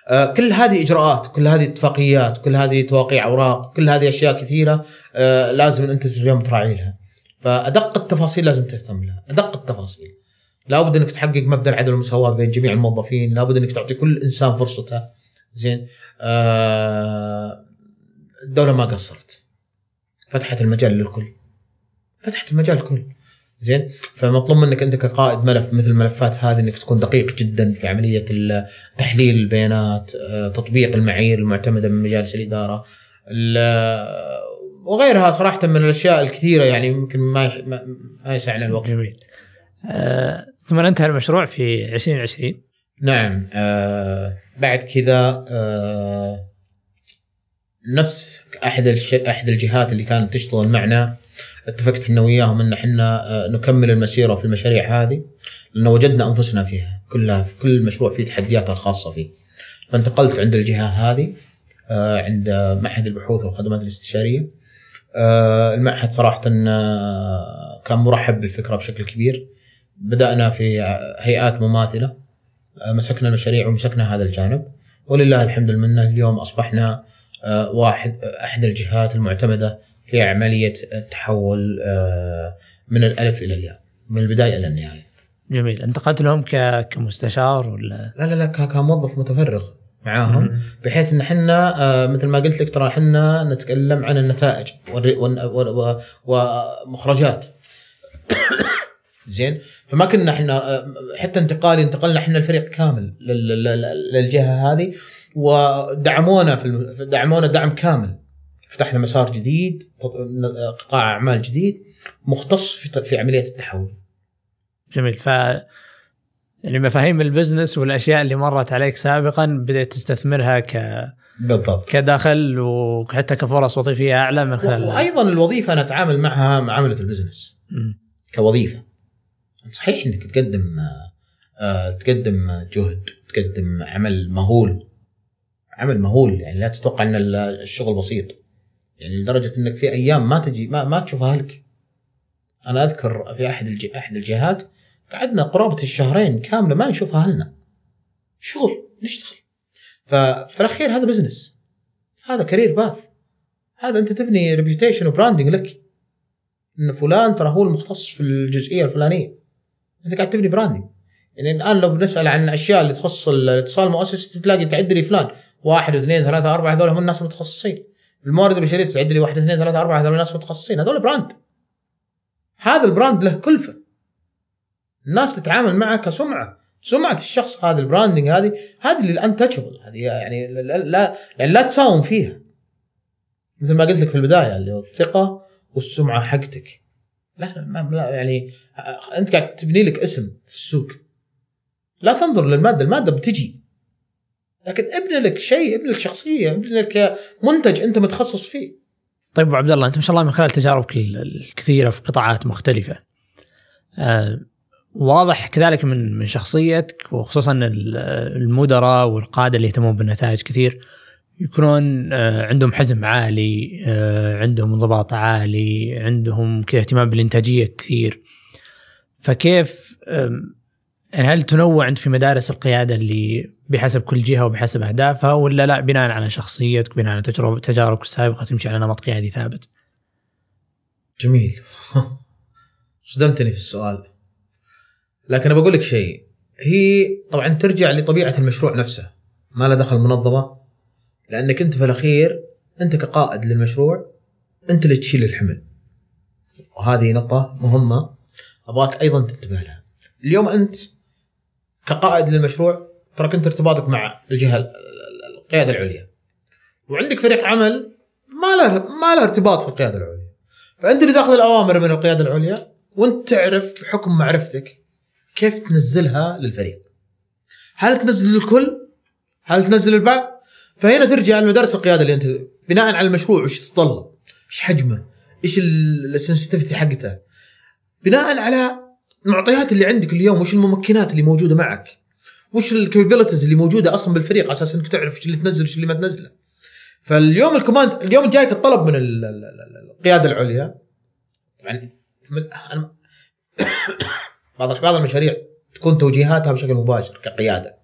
آه، كل هذه إجراءات كل هذه اتفاقيات كل هذه توقيع أوراق كل هذه أشياء كثيرة لازم أنت اليوم تراعي لها فأدق التفاصيل لازم تهتم لها أدق التفاصيل. لابد إنك تحقق مبدأ العدل والمساواة بين جميع الموظفين لابد إنك تعطي كل إنسان فرصته. زين. آه الدولة ما قصرت. فتحت المجال للكل. فتحت المجال للكل. زين. فمطلوب منك أنت كقائد ملف مثل الملفات هذه إنك تكون دقيق جدا في عملية تحليل البيانات آه، تطبيق المعايير المعتمدة من مجالس الإدارة ال- وغيرها صراحة من الأشياء الكثيرة يعني يمكن ما ما يسعنا الوقت. جميل. آه، ثم انتهى المشروع في 2020 نعم آه بعد كذا آه نفس أحد الش... أحد الجهات اللي كانت تشتغل معنا اتفقت إحنا وياهم إن إحنا آه نكمل المسيرة في المشاريع هذه لأنه وجدنا أنفسنا فيها كلها في كل مشروع فيه تحدياته الخاصة فيه. فانتقلت عند الجهة هذه آه عند معهد البحوث والخدمات الاستشارية. آه المعهد صراحة كان مرحب بالفكرة بشكل كبير. بدأنا في هيئات مماثلة مسكنا المشاريع ومسكنا هذا الجانب ولله الحمد لله اليوم أصبحنا آه، واحد أحد الجهات المعتمدة في عملية التحول آه، من الألف إلى الياء من البداية إلى النهاية. جميل انتقلت لهم. كمستشار ولا لا لا لا كموظف متفرغ معاهم بحيث إن إحنا آه، مثل ما قلت لك ترى إحنا نتكلم عن النتائج ومخرجات زين؟ فما كنا إحنا آه، حتى انتقالي انتقلنا إحنا الفريق كامل لل- لل- لل- للجهة هذه ودعمونا في دعمونا دعم كامل. فتحنا مسار جديد قطاع أعمال جديد مختص في في عملية التحول. جميل. ف يعني مفاهيم ال business والأشياء اللي مرت عليك سابقا بدأت تستثمرها ك... بالضبط. كدخل وحتى كفرص وظيفية أعلى من خلال وأيضا الوظيفة أنا أتعامل معها معاملة ال business. مم. كوظيفة. صحيح إنك تقدم آه، تقدم جهد تقدم عمل مهول. عمل مهول يعني لا تتوقع إن ال- الشغل بسيط. يعني لدرجة إنك في أيام ما تجي ما, ما تشوف اهلك أنا أذكر في أحد. أحد الجهات قعدنا قرابة الشهرين كاملة ما نشوف اهلنا شغل نشتغل. ففي الأخير هذا business هذا career path هذا أنت تبني reputation و branding لك. إن فلان ترى هو المختص في الجزئية الفلانية. أنت قاعد تبني branding يعني الآن لو بنسأل عن الاشياء اللي تخص الاتصال المؤسسي تلاقي تعد لي فلان. واحد واثنين ثلاثة أربعة هذول هم الناس المتخصصين. الموارد البشرية تعد لي واحد اثنين ثلاثة أربعة هذول الناس متخصصين. هذول brand هذا ال brand له كلفة. الناس تتعامل معه كسمعة. سمعة الشخص هذا ال branding هذه هذه اللي ال intangible هذه يعني لا, يعني لا تساوم فيها. مثل ما قلت لك في البداية اللي هو الثقة والسمعة حقتك. لا ما لا يعني أنت قاعد تبني لك اسم في السوق. لا تنظر للمادة المادة بتجي. لكن ابني لك شيء ابني لك شخصية ابني لك منتج أنت متخصص فيه. طيب ابو عبد الله أنت ما شاء الله من خلال تجاربك ال- الكثيرة في قطاعات مختلفة. آه، واضح كذلك من من شخصيتك وخصوصا ال- المدراء والقادة اللي يهتمون بالنتائج كثير. يكونون آه، عندهم حزم عالي آه، عندهم انضباط عالي عندهم كذا اهتمام بالإنتاجية كثير. فكيف يعني هل تنوع أنت في مدارس القيادة اللي بحسب كل جهة وبحسب أهدافها ولا لا بناء على شخصيتك بناء على تجربه تجاربك السابقة تمشي على نمط قيادي ثابت؟ جميل. صدمتني في السؤال. لكن بقول لك شيء. هي طبعا ترجع لطبيعة المشروع نفسه. ما له دخل منظمة لأنك أنت في الأخير أنت كقائد للمشروع أنت اللي تشيل الحمل. وهذه نقطة مهمة أبغاك أيضا تنتبه لها. اليوم أنت كقائد للمشروع ترى كنت ارتباطك مع الجهة ال- ال- القيادة العليا. وعندك فريق عمل ما له ما له ارتباط في القيادة العليا. فأنت اللي تأخذ الأوامر من القيادة العليا وأنت تعرف بحكم معرفتك كيف تنزلها للفريق. هل تنزل للكل؟ هل تنزل البعض فهنا ترجع لمدارس القيادة اللي أنت بناء على المشروع وش يتطلب إيش حجمه؟ إيش ال sensitivity حقته؟ بناء على المعطيات اللي عندك اليوم وش الممكنات اللي موجودة معك؟ وش ال capabilities اللي موجودة أصلا بالفريق على أساس إنك تعرف إيش اللي تنزل وايش اللي ما تنزله. فاليوم ال command اليوم جايك الطلب من القيادة العليا. طبعا بعض بعض المشاريع تكون توجيهاتها بشكل مباشر كقيادة.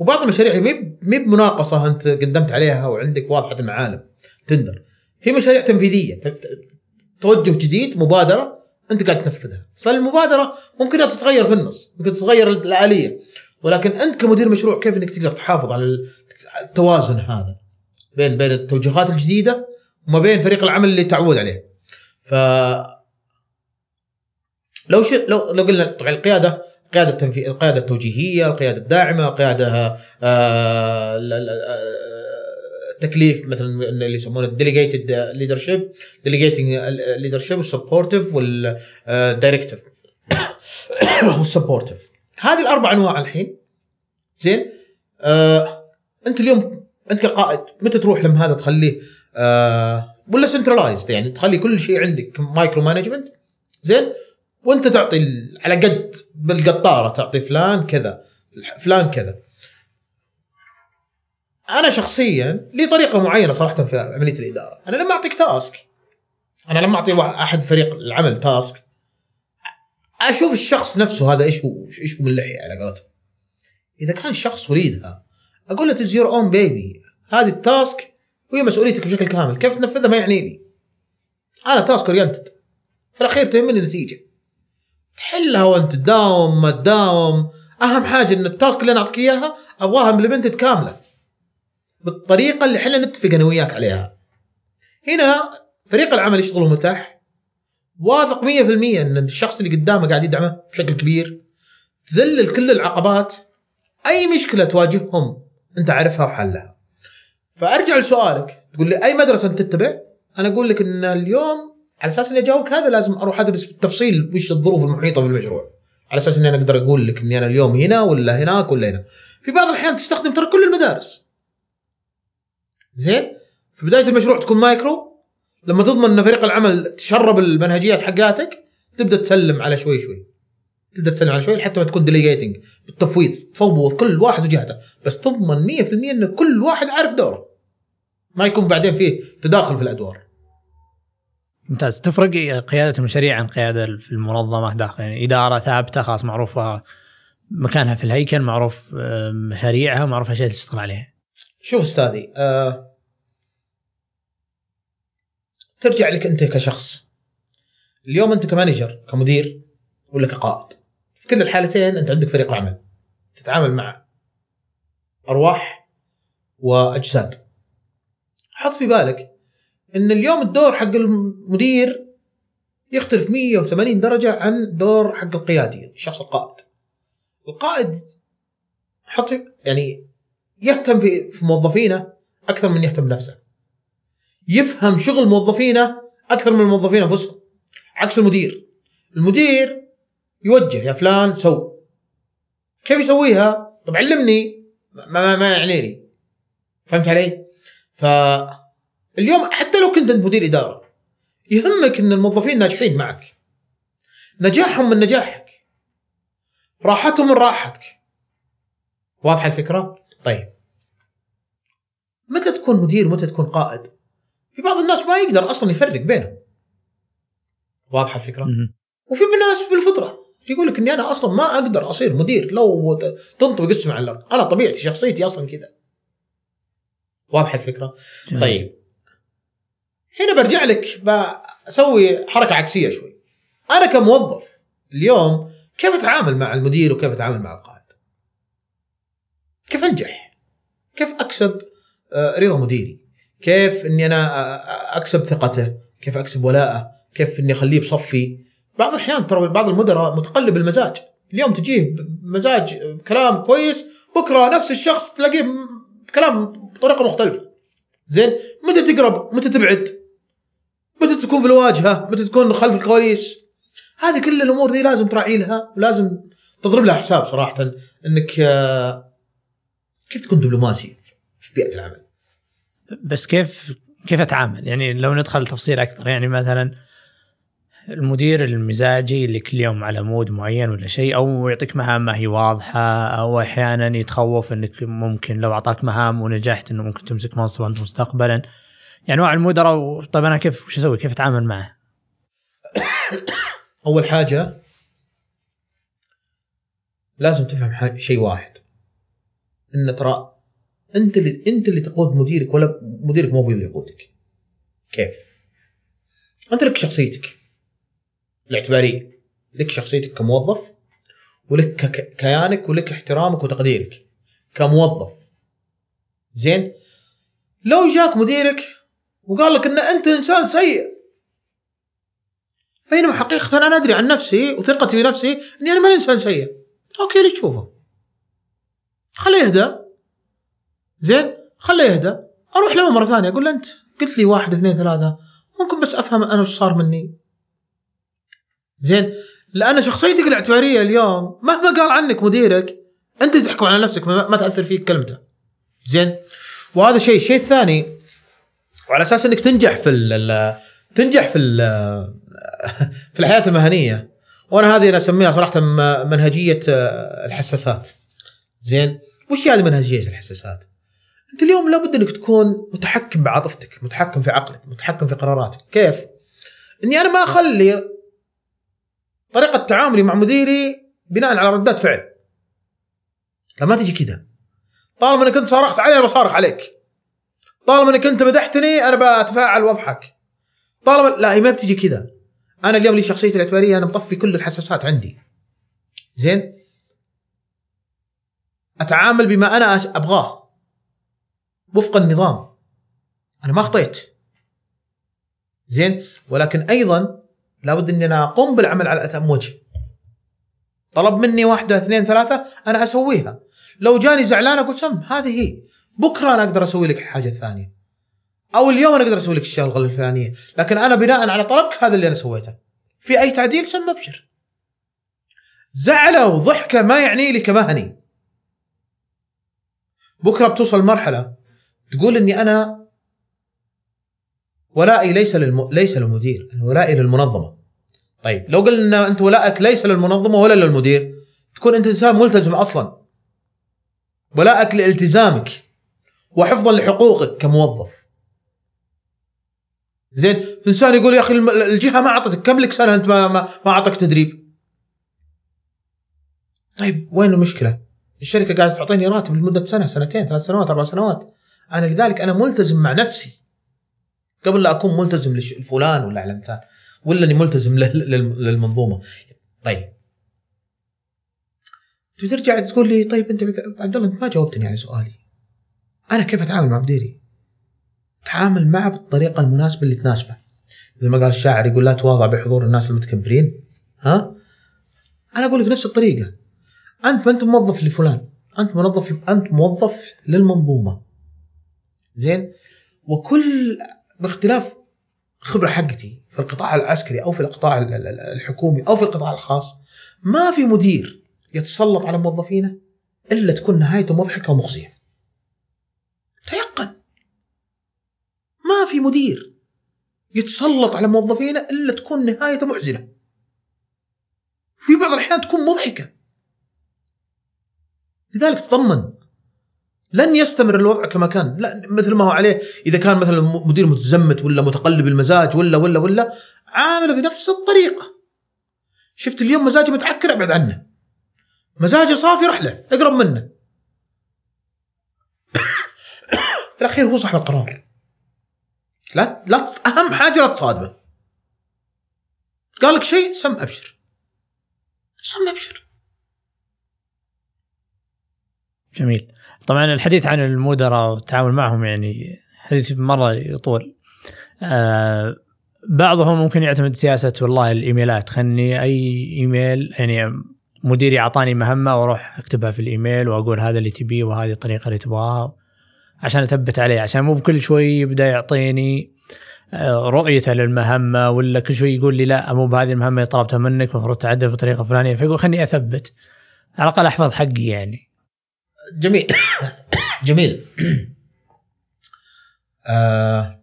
وبعض المشاريع هي مي بمناقصة أنت قدمت عليها وعندك واضحة المعالم. تندر. هي مشاريع تنفيذية. توجه جديد مبادرة أنت قاعد تنفذها. فالمبادرة ممكن تتغير في النص ممكن تتغير الاليه ولكن أنت كمدير مشروع كيف إنك تقدر تحافظ على التوازن هذا بين بين التوجهات الجديدة وما بين فريق العمل اللي تعود عليه. ف لو. لو لو قلنا طبعا القيادة القيادة التنفيذ القيادة التوجيهية، القيادة الداعمة، القيادة آه تكليف مثلا اللي يسمونه الديليجيتد ليدرشيب ديليجيتنج ليدرشيب والسبورتيف والدايركتيف والسبورتيف هذه الأربع أنواع الحين. زين؟ آه أنت اليوم أنت كقائد متى تروح لما هذا تخليه آه ولا centralized يعني تخلي كل شيء عندك micro management زين؟ وانت تعطي على قد بالقطارة تعطي فلان كذا فلان كذا. أنا شخصيا لي طريقة معينة صراحة في عملية الإدارة. أنا لما أعطيك task أنا لما أعطي أحد فريق العمل task أشوف الشخص نفسه هذا إيش هو إيش هو من الناحية على قولتهم. إذا كان شخص وليدها أقول له it's your own baby هذه ال task وهي مسؤوليتك بشكل كامل. كيف تنفذها؟ ما يعني لي. أنا task oriented في الأخير تهمني النتيجة. تحلها وانت تداوم ما تداوم. أهم حاجة إن ال task اللي أنا أعطيك إياها أبغاها implemented كاملة. بالطريقة اللي إحنا نتفق أنا وياك عليها. هنا فريق العمل يشتغل متاح واثق 100% إن الشخص اللي قدامه قاعد يدعمه بشكل كبير. تذلل كل العقبات. أي مشكلة تواجههم أنت عارفها وحلها. فأرجع لسؤالك. تقول لي أي مدرسة أنت تتبع؟ أنا أقول لك إن اليوم على أساس إني أجاوبك هذا لازم أروح أدرس بالتفصيل وش الظروف المحيطة بالمشروع. على أساس إني أنا أقدر أقول لك إني أنا اليوم هنا ولا هناك ولا هنا. في بعض الأحيان تستخدم ترى كل المدارس. زين؟ في بداية المشروع تكون مايكرو. لما تضمن إن فريق العمل تشرب المنهجيات حقاتك تبدأ تسلم على شوي شوي. تبدأ تسلم على شوي حتى ما تكون delegating بالتفويض. تفوض كل واحد وجهته. بس تضمن 100% إن كل واحد عارف دوره. ما يكون بعدين فيه تداخل في الأدوار. ممتاز. تفرق قيادة المشاريع عن قيادة في المنظمة داخل؟ يعني إدارة ثابتة خلاص معروفة مكانها في الهيكل معروف آه، مشاريعها معروف الاشياء اللي تشتغل عليها. شوف أستاذي أه ترجع لك أنت كشخص. اليوم أنت كمانجر كمدير ولا كقائد. في كل الحالتين أنت عندك فريق عمل. تتعامل مع أرواح وأجساد. حط في بالك إن اليوم الدور حق المدير يختلف 180 درجة عن دور حق القيادي الشخص القائد. القائد حط يعني يهتم في في موظفينه أكثر من يهتم بنفسه يفهم شغل موظفينه أكثر من الموظفين أنفسهم عكس المدير. المدير يوجه يا فلان سو. كيف يسويها؟ طب علمني ما, ما, ما يعني لي فهمت علي؟ ف اليوم حتى لو كنت أنت مدير إدارة يهمك إن الموظفين ناجحين معك نجاحهم من نجاحك راحتهم من راحتك واضحة الفكرة؟ طيب متى تكون مدير ومتى تكون قائد؟ في بعض الناس ما يقدر أصلا يفرق بينهم واضحة الفكرة؟ وفي ناس بالفطره يقول لك إني أنا أصلا ما أقدر أصير مدير لو تنطبق اسمع على الأرض، أنا طبيعتي شخصيتي أصلا كذا. واضحة الفكرة؟ طيب هنا برجع لك بسوي حركة عكسية شوي. أنا كموظف اليوم كيف أتعامل مع المدير وكيف أتعامل مع القائد؟ كيف أنجح؟ كيف أكسب آه، رضا مديري؟ كيف إني أنا آه، آه، أكسب ثقته؟ كيف أكسب ولاءه؟ كيف إني أخليه بصفي؟ بعض الأحيان ترى بعض المدراء متقلب المزاج، اليوم تجيه مزاج كلام كويس، بكرة نفس الشخص تلاقيه كلام بطريقة مختلفة. زين؟ متى تقرب؟ متى تبعد؟ متى تكون في الواجهة؟ متى تكون خلف الكواليس؟ هذه كل الأمور دي لازم تراعي لها ولازم تضرب لها حساب صراحة إنك آه، كيف تكون دبلوماسي في بيئة العمل بس كيف كيف أتعامل؟ يعني لو ندخل تفصيل أكثر يعني مثلا المدير المزاجي اللي كل يوم على مود معين ولا شيء أو يعطيك مهام ما هي واضحة أو أحيانا يتخوف إنك ممكن لو أعطاك مهام ونجحت إنه ممكن تمسك منصب أنت مستقبلا يعني انواع المدراء طيب أنا كيف وش أسوي؟ كيف أتعامل معه؟ أول حاجة لازم تفهم شيء واحد. إن ترى أنت اللي أنت اللي تقود مديرك ولا مديرك مو اللي يقودك. كيف؟ أنت لك شخصيتك الاعتبارية. لك شخصيتك كموظف ولك كيانك ولك احترامك وتقديرك كموظف. زين؟ لو جاك مديرك وقال لك إن أنت إنسان سيء بينما حقيقة أنا أدري عن نفسي وثقتي بنفسي إني أنا ما إنسان سيء. أوكي اللي تشوفه. خليه يهدى. زين؟ خليه يهدى. أروح له مرة ثانية أقول له أنت قلت لي واحد اثنين ثلاثة ممكن بس أفهم أنا وش صار مني. زين؟ لأن شخصيتك الاعتبارية اليوم مهما قال عنك مديرك أنت تحكم على نفسك ما تأثر فيك كلمته. زين؟ وهذا شيء، الشيء الثاني وعلى أساس إنك تنجح في تنجح في في الحياة المهنية. وأنا هذه أنا أسميها صراحة منهجية آه، الحساسات. زين؟ وش هذه منهجية الحساسات؟ أنت اليوم لابد إنك تكون متحكم بعاطفتك متحكم في عقلك متحكم في قراراتك. كيف؟ إني أنا ما أخلي طريقة تعاملي مع مديري بناء على ردات فعل. ما تجي كذا طالما إنك أنت صارخت علي أنا بصارخ عليك. طالما انك انت مدحتني أنا بتفاعل واضحك. طالما لا هي ما بتجي كذا. أنا اليوم لي شخصيتي الاعتبارية أنا مطفي كل الحساسات عندي. زين؟ أتعامل بما أنا أبغاه. وفق النظام. أنا ما اخطيت زين؟ ولكن أيضا لابد إني أنا أقوم بالعمل على اتم وجه. طلب مني واحدة اثنين ثلاثة أنا أسويها. لو جاني زعلان أقول سم هذه هي. بكرة أنا أقدر أسوي لك حاجة ثانية أو اليوم أنا أقدر أسوي لك الشغله الفلانية. لكن أنا بناء على طلبك هذا اللي أنا سويته. في أي تعديل سم ابشر زعله وضحكه ما يعني لي كمهني بكرة بتوصل مرحلة تقول إني أنا ولائي ليس للم... ليس للمدير أنا ولائي للمنظمة. طيب لو قلنا أنت ولائك ليس للمنظمة ولا للمدير تكون أنت إنسان ملتزم أصلا. ولائك لالتزامك. وحفظا لحقوقك كموظف. زين إنسان يقول يا أخي الجهة ما أعطتك كم لك سنة أنت ما ما, ما أعطك تدريب؟ طيب وين المشكلة؟ الشركة قاعدة تعطيني راتب لمدة سنة سنتين ثلاث سنوات أربع سنوات. أنا لذلك أنا ملتزم مع نفسي. قبل لا أكون ملتزم لفلان ولا على مثال ولا أني ملتزم للمنظومة. طيب. ترجع تقول لي طيب أنت عبد الله أنت ما جاوبتني على سؤالي. أنا كيف أتعامل مع مديري؟ تعامل معه بالطريقة المناسبة اللي تناسبه. مثل ما قال الشاعر يقول لا تواضع بحضور الناس المتكبرين. ها؟ أنا أقول لك نفس الطريقة. أنت ما أنت موظف لفلان. أنت موظف أنت موظف للمنظومة. زين؟ وكل باختلاف الخبره حقتي في القطاع العسكري أو في القطاع الحكومي أو في القطاع الخاص ما في مدير يتسلط على موظفينه إلا تكون نهايته مضحكة ومخزية. مدير يتسلط على موظفينه إلا تكون نهايته محزنه في بعض الأحيان تكون مضحكة. لذلك تطمن لن يستمر الوضع كما كان. لا مثل ما هو عليه. إذا كان مثلا مدير متزمت ولا متقلب المزاج ولا ولا ولا عامله بنفس الطريقة. شفت اليوم مزاجه متعكر أبعد عنه. مزاجه صافي روح له اقرب منه. في الأخير هو صاحب القرار. لا لا أهم حاجة لا تصادمه. قال لك شيء سم أبشر. سم أبشر. جميل. طبعا الحديث عن المدراء والتعامل معهم يعني حديث مرة يطول. آه بعضهم ممكن يعتمد سياسة والله الإيميلات. خلني أي إيميل يعني مديري أعطاني مهمة وأروح أكتبها في الإيميل وأقول هذا اللي تبيه وهذه الطريقة اللي تبغاها. عشان أثبت عليه عشان مو بكل شوي يبدأ يعطيني آه، رؤيته للمهمة ولا كل شوي يقول لي لا مو بهذه المهمة اللي طلبتها منك المفروض تعدل بطريقة فلانية فيقول خليني أثبت. على الأقل أحفظ حقي يعني. جميل. جميل. آه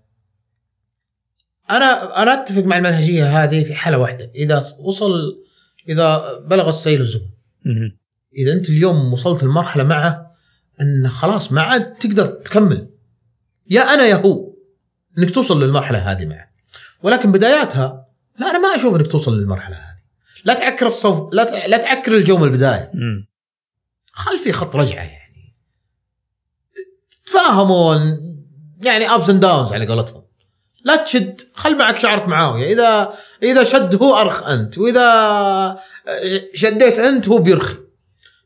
أنا أنا أتفق مع المنهجية هذه في حالة واحدة. إذا وصل إذا بلغ السيل الزبى مهم. إذا أنت اليوم وصلت لمرحلة معه إن خلاص ما عاد تقدر تكمل. يا أنا يا هو. إنك توصل للمرحلة هذه معه. ولكن بداياتها لا أنا ما أشوف إنك توصل للمرحلة هذه. لا تعكر الصفو لا تع- لا تعكر الجو من البداية. خل في خط رجعة يعني. تفاهمون. يعني ups and downs على قولتهم. لا تشد. خل معك شعرة معاوية. إذا إذا شد هو أرخ أنت وإذا شديت أنت هو بيرخي.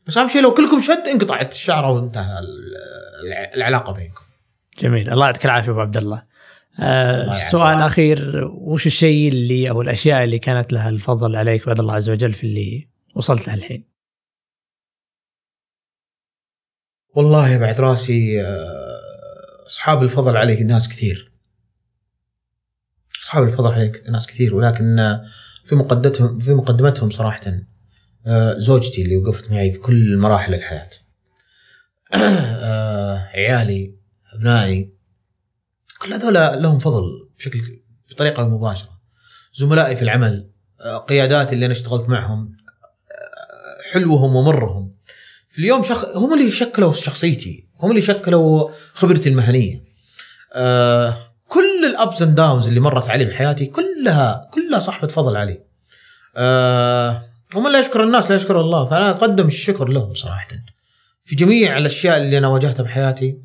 بس أهم شيء لو كلكم شد انقطعت الشعرة وانتهى ال- العلاقة بينكم. جميل. الله يعطيك العافية أبو عبد الله. آه يعافيك. سؤال أخير. وش الشيء اللي أو الأشياء اللي كانت لها الفضل عليك بعد الله عز وجل في اللي وصلت له الحين؟ والله يا بعد راسي آه، أصحاب الفضل عليك ناس كثير. أصحاب الفضل عليك ناس كثير ولكن آه، في مقدمتهم في مقدمتهم صراحة آه، زوجتي اللي وقفت معي في كل مراحل الحياة. آه، عيالي أبنائي كل هذول لهم فضل بشكل بطريقة مباشرة. زملائي في العمل آه، قياداتي اللي أنا اشتغلت معهم آه، حلوهم ومرهم. في اليوم شخ... هم اللي شكلوا شخصيتي هم اللي شكلوا خبرتي المهنية. آه كل الابس اند داونز اللي مرت علي بحياتي كلها كلها صاحبة فضل علي. آه ومن لا يشكر الناس لا يشكر الله. فأنا أقدم الشكر لهم صراحة. في جميع الأشياء اللي أنا واجهتها بحياتي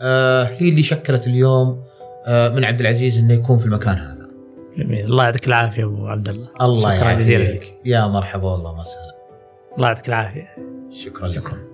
آه هي اللي شكلت اليوم آه من عبد العزيز إنه يكون في المكان هذا. جميل. الله يعطيك العافية أبو عبد الله. الله شكرا جزيلا. لك. يا مرحبا والله مسهلا الله يعطيك العافية. شكرا لكم.